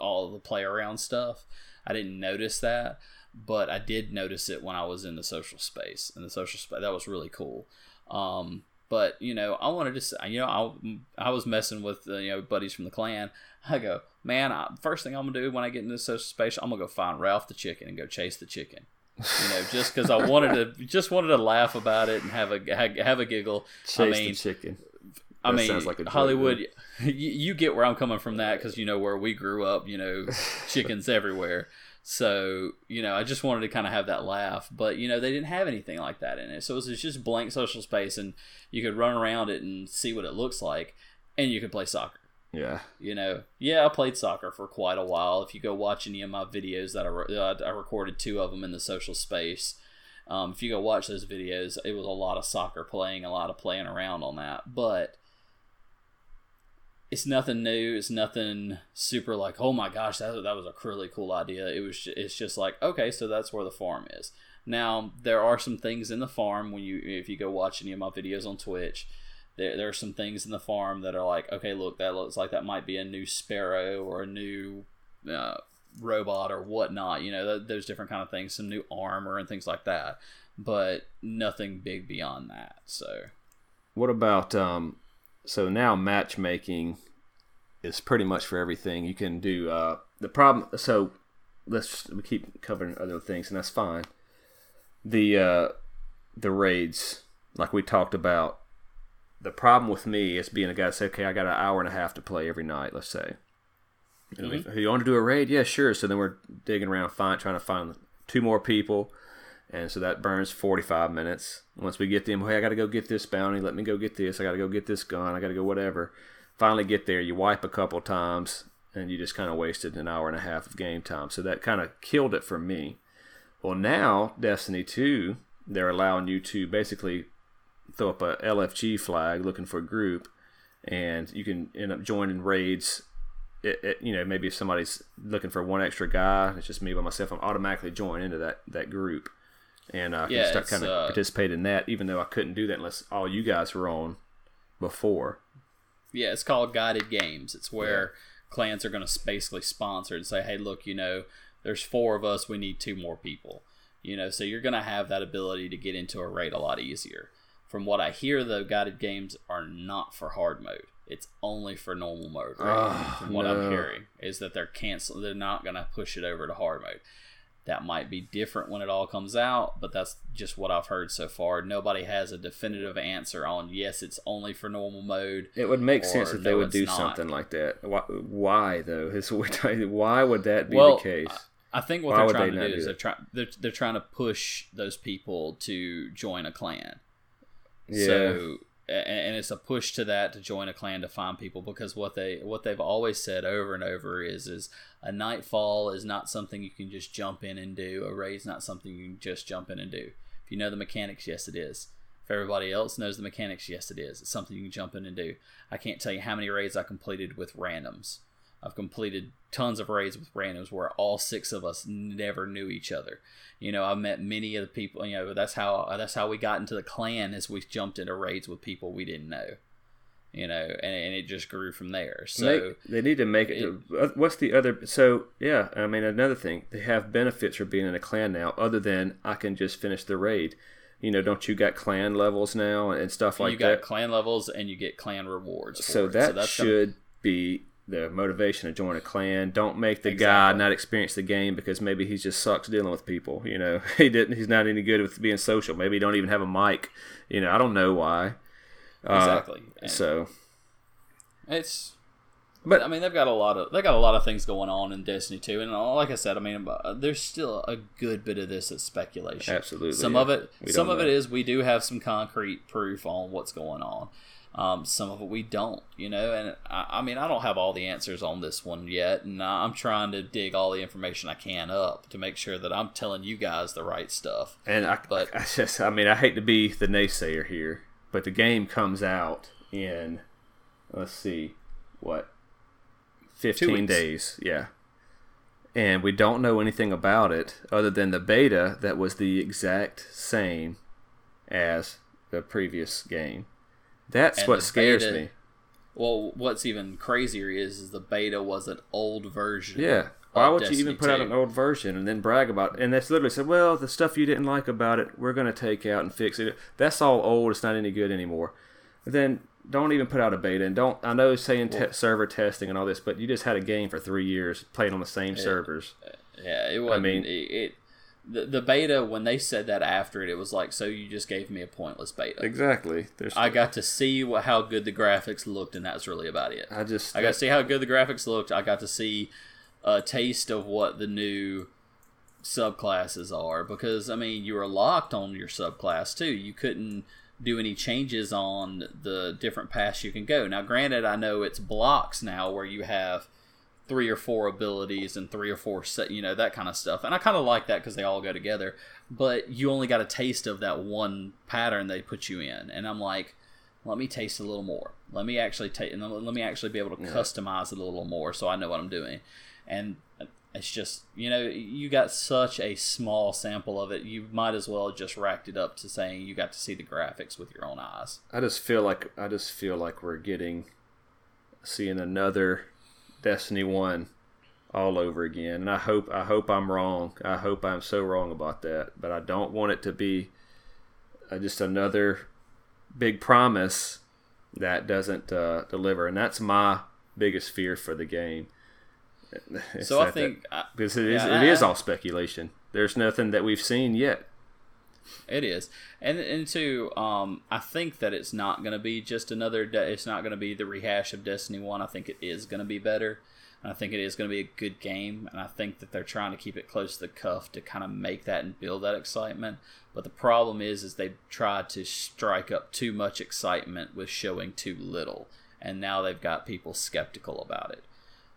all the play around stuff. I didn't notice that, but I did notice it when I was in the social space. In the social space, that was really cool. Um, but you know, I wanted to say, you know, I, I was messing with uh, you know buddies from the clan. I go, man, I, first thing I'm gonna do when I get into social space, I'm gonna go find Ralph the chicken and go chase the chicken. You know, just because I wanted to, just wanted to laugh about it and have a have a giggle. chase I mean, the chicken I That mean, sounds like Holliwood. You, you get where I'm coming from that because you know where we grew up. You know, chickens everywhere. So you know, I just wanted to kind of have that laugh, but you know, they didn't have anything like that in it. So it was just blank social space, and you could run around it and see what it looks like, and you could play soccer. yeah You know, yeah, I played soccer for quite a while. If you go watch any of my videos that I, re- uh, I recorded two of them in the social space. Um, if you go watch those videos, it was a lot of soccer playing, a lot of playing around on that. But it's nothing new. It's nothing super like, oh my gosh, that, that was a really cool idea. It was. It's just like, okay, so that's where the farm is. Now there are some things in the farm when you if you go watch any of my videos on Twitch. There, there are some things in the farm that are like, okay, look, that looks like that might be a new sparrow or a new uh, robot or whatnot. You know, th- those different kind of things, some new armor and things like that. But nothing big beyond that. So what about um so now matchmaking is pretty much for everything. You can do uh the problem so let's we keep covering other things and that's fine. The uh the raids like we talked about the problem with me is being a guy that say okay i got an hour and a half to play every night let's say. If you want to do a raid? Yeah sure. So then we're digging around find, trying to find two more people and so that burns 45 minutes. Once we get them, hey, I got to go get this bounty. Let me go get this. I got to go get this gun. I got to go whatever. Finally get there. You wipe a couple times, and you just kind of wasted an hour and a half of game time. So that kind of killed it for me. Well, now Destiny 2, they're allowing you to basically throw up a LFG flag looking for a group, and you can end up joining raids. It, it, you know, maybe if somebody's looking for one extra guy, it's just me by myself. I'm automatically joined into that that group and uh, I Yeah, can start kind of uh, participate in that, even though I couldn't do that unless all you guys were on before. Yeah, it's called guided games. It's where clans are going to basically sponsor and say, "Hey, look, you know, there's four of us. We need two more people." You know, so you're going to have that ability to get into a raid a lot easier. From what I hear, though, guided games are not for hard mode. It's only for normal mode. Right? Oh, From what no. I'm hearing, is that they're canceling. They're not going to push it over to hard mode. That might be different when it all comes out, but that's just what I've heard so far. Nobody has a definitive answer on yes, it's only for normal mode. It would make sense if they no, would it's do not. something like that. Why, why though? Is why would that be Well, the case? I think what Why they're trying they to do do is they're trying they're, they're trying to push those people to join a clan. Yeah. So and it's a push to that to join a clan to find people because what they what they've always said over and over is is a nightfall is not something you can just jump in and do. A raid's not something you can just jump in and do. If you know the mechanics, yes it is. If everybody else knows the mechanics, yes it is. It's something you can jump in and do. I can't tell you how many raids I completed with randoms. I've completed tons of raids with randoms where all six of us never knew each other. You know, I met many of the people. You know, that's how that's how we got into the clan as we jumped into raids with people we didn't know. you know, and, and it just grew from there. So Make, they need to make it, it. Uh, what's the other? So yeah, I mean another thing, they have benefits for being in a clan now, other than I can just finish the raid. You know, don't you got clan levels now and stuff like that? you that? got clan levels and you get clan rewards. So that so should gonna... be the motivation to join a clan. Don't make the exactly. guy not experience the game because maybe he just sucks dealing with people. You know, he didn't. He's not any good with being social. Maybe he don't even have a mic. You know, I don't know why. Exactly. Uh, so it's but I mean, they've got a lot of they got a lot of things going on in Destiny 2, and uh, like I said, I mean, uh, there's still a good bit of this that's speculation. Absolutely, some yeah. of it, we some of know. it is we do have some concrete proof on what's going on. Um, some of it we don't, you know, and I, I, mean, I don't have all the answers on this one yet, and I'm trying to dig all the information I can up to make sure that I'm telling you guys the right stuff. And I, but I just, I mean, I hate to be the naysayer here, but the game comes out in, let's see, what 15 days. Yeah. And we don't know anything about it other than the beta that was the exact same as the previous game. That's what scares beta, me. Well, what's even crazier is, is the beta was an old version. Yeah. Why would Destiny you even put 2? out an old version and then brag about it? And that's literally said, well, the stuff you didn't like about it, we're going to take out and fix it. That's all old. It's not any good anymore. then don't even put out a beta and don't. I know saying te- server testing and all this, but you just had a game for three years playing on the same servers. Uh, yeah, it was. I mean, it, it the, the beta when they said that after it, it was like, so you just gave me a pointless beta. Exactly. There's I got to see what, how good the graphics looked, and that's really about it. I just I got to see how good the graphics looked. I got to see a taste of what the new subclasses are because I mean you were locked on your subclass too. You couldn't do any changes on the different paths you can go. Now, granted, I know it's blocks now where you have three or four abilities and three or four set, you know, that kind of stuff. And I kind of like that because they all go together. But you only got a taste of that one pattern they put you in, and I'm like, let me taste a little more. Let me actually take, and let me actually be able to yeah. customize it a little more so I know what I'm doing. And it's just you know you got such a small sample of it you might as well just racked it up to saying you got to see the graphics with your own eyes i just feel like i just feel like we're getting seeing another destiny 1 all over again. And i hope i hope i'm wrong. I hope i'm so wrong about that. But i don't want it to be uh, just another big promise that doesn't uh, deliver. And that's my biggest fear for the game. So I think that, because it is yeah, it is all speculation. There's nothing that we've seen yet. It is, and and two, um, I think that it's not going to be just another. De- it's not going to be the rehash of Destiny One. I think it is going to be better. And I think it is going to be a good game, and I think that they're trying to keep it close to the cuff to kind of make that and build that excitement. But the problem is, is they've tried to strike up too much excitement with showing too little, and now they've got people skeptical about it.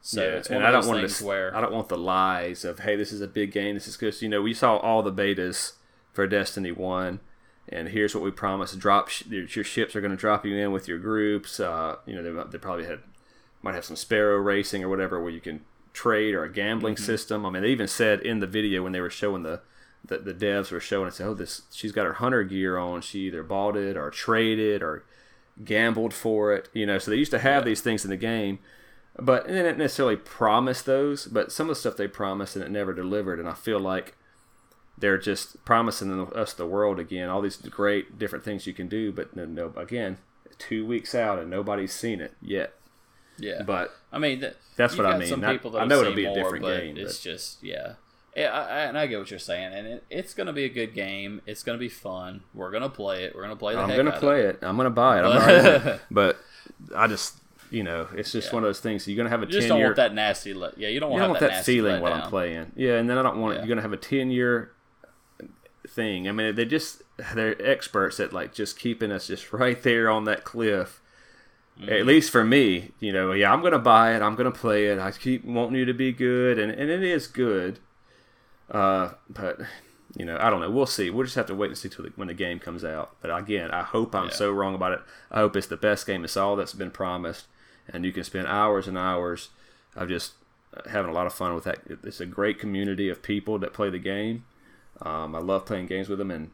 So yeah, it's one and of I don't want to, where I don't want the lies of hey, this is a big game. This is because you know we saw all the betas for Destiny One, and here's what we promised: drop sh- your ships are going to drop you in with your groups. Uh, you know they, they probably had might have some Sparrow racing or whatever where you can trade or a gambling mm-hmm. system. I mean, they even said in the video when they were showing the the, the devs were showing it, said, "Oh, this she's got her hunter gear on. She either bought it or traded or gambled for it." You know, so they used to have these things in the game but they didn't necessarily promise those, but some of the stuff they promised and it never delivered. And I feel like they're just promising us the world again, all these great different things you can do. But no, no again, two weeks out and nobody's seen it yet. Yeah, but I mean, that, that's what I mean. Some people that I know it'll be a different game. It's but. just yeah. Yeah, I, I, and I get what you're saying, and it, it's going to be a good game. It's going to be fun. We're going to play it. We're going to play the. I'm going to play it. I'm going to buy it. I'm but I just you know, it's just yeah. one of those things. You're gonna have a you just 10 don't year, want that nasty. Le- yeah, you don't want, you don't want that, that feeling while I'm playing. Yeah, and then I don't want yeah. you're gonna have a ten year thing. I mean, they just they're experts at like just keeping us just right there on that cliff. Mm-hmm. At least for me, you know, yeah, I'm gonna buy it. I'm gonna play it. I keep wanting you to be good, and and it is good. Uh, but you know, I don't know. We'll see. We'll just have to wait and see till the, when the game comes out. But again, I hope I'm yeah. so wrong about it. I hope it's the best game. It's all that's been promised and you can spend hours and hours of just having a lot of fun with that. It's a great community of people that play the game. Um, I love playing games with them, and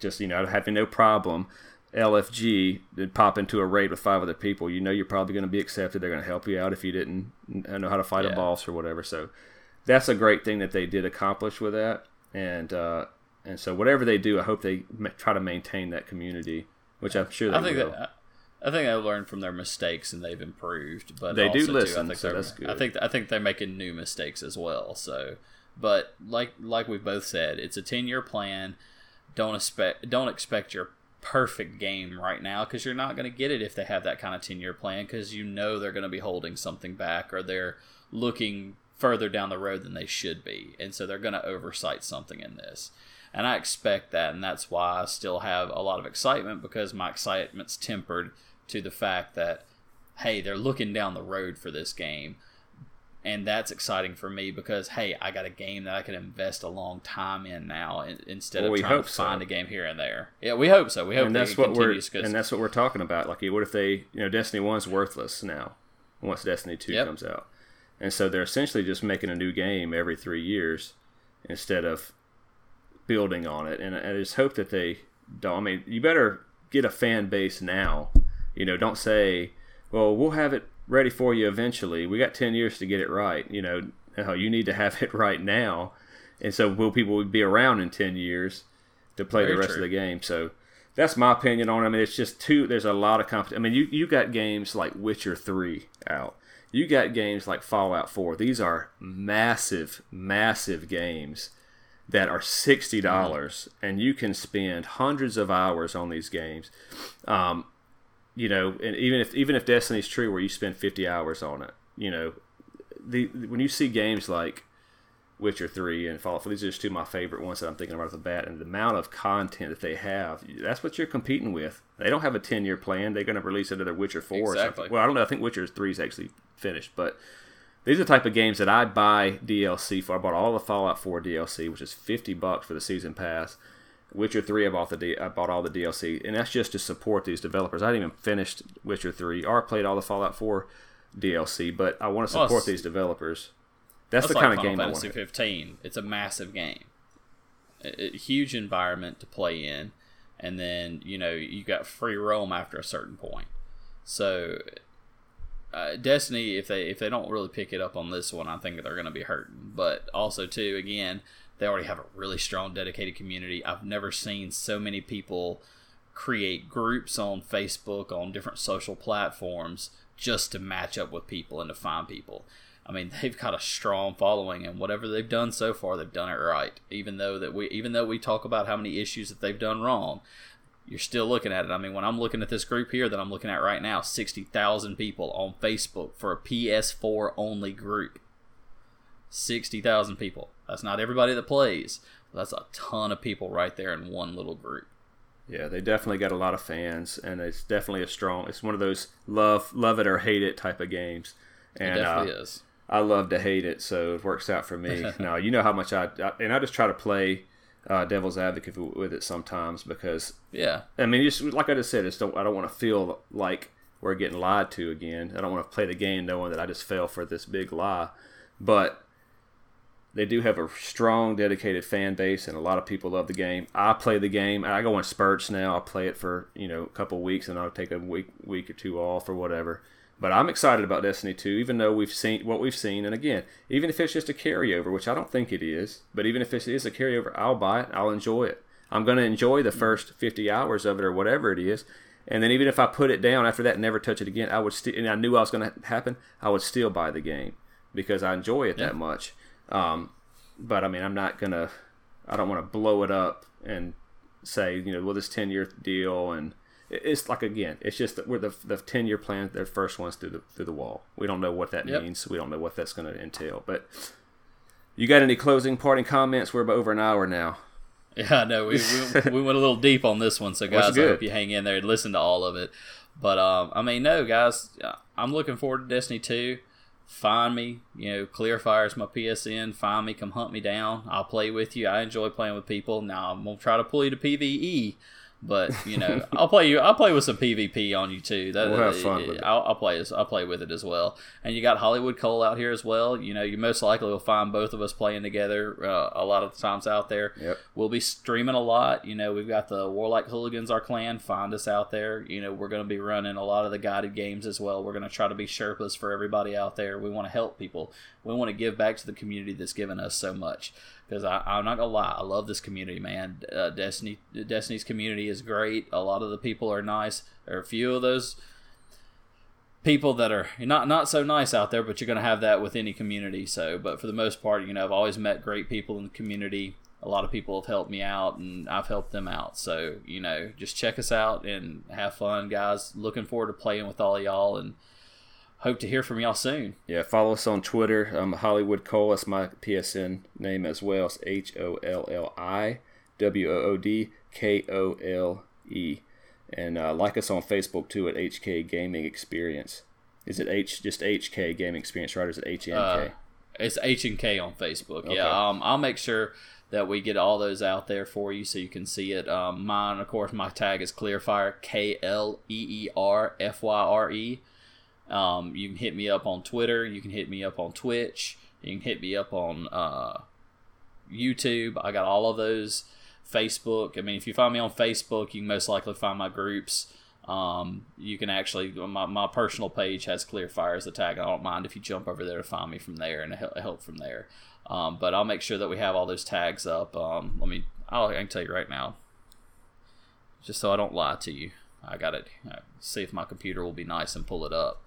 just you know having no problem LFG did pop into a raid with five other people, you know you're probably going to be accepted. They're going to help you out if you didn't know how to fight Yeah. a boss or whatever. So that's a great thing that they did accomplish with that. And uh, and so whatever they do, I hope they try to maintain that community, which I'm sure they I think will. that I think they've learned from their mistakes and they've improved. But They do also, too, listen, I think so that's good. I think I think they're making new mistakes as well. So, but like like we've both said, it's a ten year plan. Don't expect don't expect your perfect game right now because you're not going to get it if they have that kind of 10 year plan because you know they're going to be holding something back or they're looking further down the road than they should be. And so they're going to oversight something in this. And i expect that and that's why i still have a lot of excitement because my excitement's tempered to the fact that hey they're looking down the road for this game and that's exciting for me because hey i got a game that i can invest a long time in now instead Well, of trying to so. find a game here and there yeah we hope so we hope and that's what we're and that's what we're talking about. Like, what if they, you know, Destiny One's worthless now once Destiny Two Yep. comes out, and so they're essentially just making a new game every three years instead of building on it. And I just hope that they don't. I mean, you better get a fan base now. You know, don't say, "Well, we'll have it ready for you eventually." We got ten years to get it right. You know, no, you need to have it right now. And so, will people be around in ten years to play Very the rest true. of the game? So. That's my opinion on it. I mean, it's just too. There's a lot of competition. I mean, you you got games like Witcher Three out. You got games like Fallout Four. These are massive, massive games that are sixty dollars, and you can spend hundreds of hours on these games. Um, you know, and even if even if Destiny's true, where you spend fifty hours on it, you know, the when you see games like Witcher Three and Fallout these are just two of my favorite ones that I'm thinking about off the bat, and the amount of content that they have, that's what you're competing with. They don't have a ten year plan; they're going to release another Witcher Four. Or Exactly. something. Well, I don't know. I think Witcher Three is actually finished, but these are the type of games that I buy DLC for. I bought all the Fallout 4 DLC, which is fifty bucks for the season pass. Witcher 3, I bought the D- I bought all the DLC, and that's just to support these developers. I didn't even finished Witcher 3 or played all the Fallout 4 DLC, but I want to support it's- these developers. That's, That's the like kind of Final game I Fantasy want. 15. It's a massive game, a, a huge environment to play in, and then you know you got free roam after a certain point. So, uh, Destiny, if they if they don't really pick it up on this one, I think they're going to be hurting. But also, too, again, they already have a really strong, dedicated community. I've never seen so many people create groups on Facebook on different social platforms just to match up with people and to find people. I mean, they've got a strong following, and whatever they've done so far, they've done it right. Even though that we, even though we talk about how many issues that they've done wrong, you're still looking at it. I mean, when I'm looking at this group here that I'm looking at right now, sixty thousand people on Facebook for a PS4 only group. Sixty thousand people. That's not everybody that plays. That's a ton of people right there in one little group. Yeah, they definitely got a lot of fans, and it's definitely a strong. It's one of those love love it or hate it type of games. It And definitely uh, is. I love to hate it, so it works out for me. now you know how much I, I and I just try to play uh, devil's advocate with it sometimes because Yeah. I mean, just like I just said, it's don't, I don't want to feel like we're getting lied to again. I don't want to play the game knowing that I just fell for this big lie. But they do have a strong, dedicated fan base, and a lot of people love the game. I play the game. I go in spurts now. I play it for you know a couple weeks, and I'll take a week, week or two off or whatever. But I'm excited about Destiny 2, even though we've seen what we've seen. And again, even if it's just a carryover, which I don't think it is, but even if it is a carryover, I'll buy it. I'll enjoy it. I'm going to enjoy the first 50 hours of it or whatever it is. And then even if I put it down after that and never touch it again, I would still, and I knew I was going to happen, I would still buy the game because I enjoy it Yeah. that much. Um, but I mean, I'm not going to, I don't want to blow it up and say, you know, well, this 10 year deal and it's like again, it's just that we're the the ten year plan. Their first ones through the through the wall. We don't know what that Yep. means. We don't know what that's going to entail. But you got any closing parting comments? We're about over an hour now. Yeah, no, we, we, we went a little deep on this one, so guys, I hope you hang in there and listen to all of it. But um, I mean, no, guys, I'm looking forward to Destiny 2. Find me, you know, Kleerfyre's my PSN. Find me, come hunt me down. I'll play with you. I enjoy playing with people. Now I'm gonna try to pull you to PVE, But you know, I'll play you. I'll play with some PvP on you too. That, We'll have fun with it. I'll, I'll play. I'll play with it as well. And you got Holliwood Kole out here as well. You know, you most likely will find both of us playing together uh, a lot of the times out there. Yep. We'll be streaming a lot. You know, we've got the Warlike Hooligans, our clan. Find us out there. You know, we're going to be running a lot of the guided games as well. We're going to try to be Sherpas for everybody out there. We want to help people. We want to give back to the community that's given us so much. Because I'm not gonna lie, I love this community, man. Uh, Destiny, Destiny's community is great. A lot of the people are nice. There are a few of those people that are not not so nice out there, but you're to have that with any community. So, but for the most part, you know, I've always met great people in the community. A lot of people have helped me out, and I've helped them out. So, you know, just check us out and have fun, guys. Looking forward to playing with all y'all, and hope to hear from y'all soon. Yeah, follow us on Twitter. I'm Holliwood Kole. That's my PSN name as well. It's H O L L I W O O D K O L E. And uh, like us on Facebook too at HK Gaming Experience. Is it H just HK Gaming Experience, right? Or is it HNK? Uh, it's H and K on Facebook. Okay. Yeah, um, I'll make sure that we get all those out there for you so you can see it. Um, mine, of course, my tag is Kleerfyre, K L E E R F Y R E. Um, you can hit me up on Twitter. You can hit me up on Twitch. You can hit me up on uh, YouTube. I got all of those. Facebook. I mean, if you find me on Facebook, you can most likely find my groups. Um, you can actually my, my personal page has Kleerfyre as the tag. I don't mind if you jump over there to find me from there and help, from there. Um, but I'll make sure that we have all those tags up. Um, let me. I'll, I can tell you right now, just so I don't lie to you. I got to see if my computer will be nice and pull it up.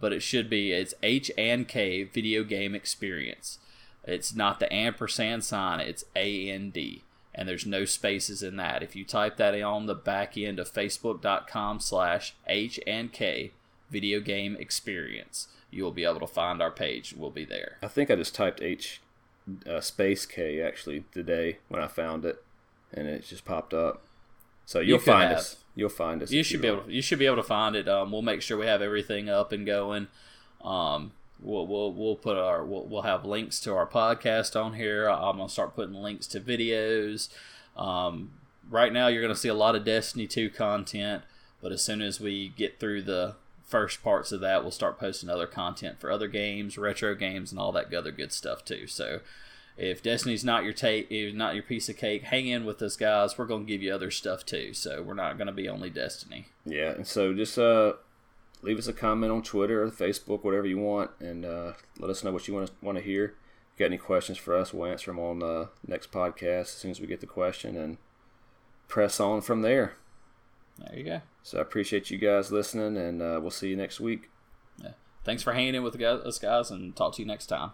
But it should be it's H and K video game experience. It's not the ampersand sign. It's A N D and there's no spaces in that. If you type that on the back end of facebook.com slash H and K video game experience, you will be able to find our page. We'll be there. I think I just typed H uh, space K actually today when I found it, and it just popped up. So you'll could find have. us. You'll find us. You should be able. You should be able to find it. Um, we'll make sure we have everything up and going. Um, we'll we'll we'll put our we'll, we'll have links to our podcast on here. I'm gonna start putting links to videos. Um, right now, you're gonna see a lot of Destiny 2 content, but as soon as we get through the first parts of that, we'll start posting other content for other games, retro games, and all that other good stuff too. So. If Destiny's not your take, if not your piece of cake, hang in with us, guys. We're gonna give you other stuff too, so we're not gonna be only Destiny. Yeah, and so just uh, leave us a comment on Twitter or Facebook, whatever you want, and uh, let us know what you want to want to hear. If you got any questions for us, we'll answer them on the next podcast as soon as we get the question and press on from there. There you go. So I appreciate you guys listening, and uh, we'll see you next week. Yeah. Thanks for hanging in with us guys, and talk to you next time.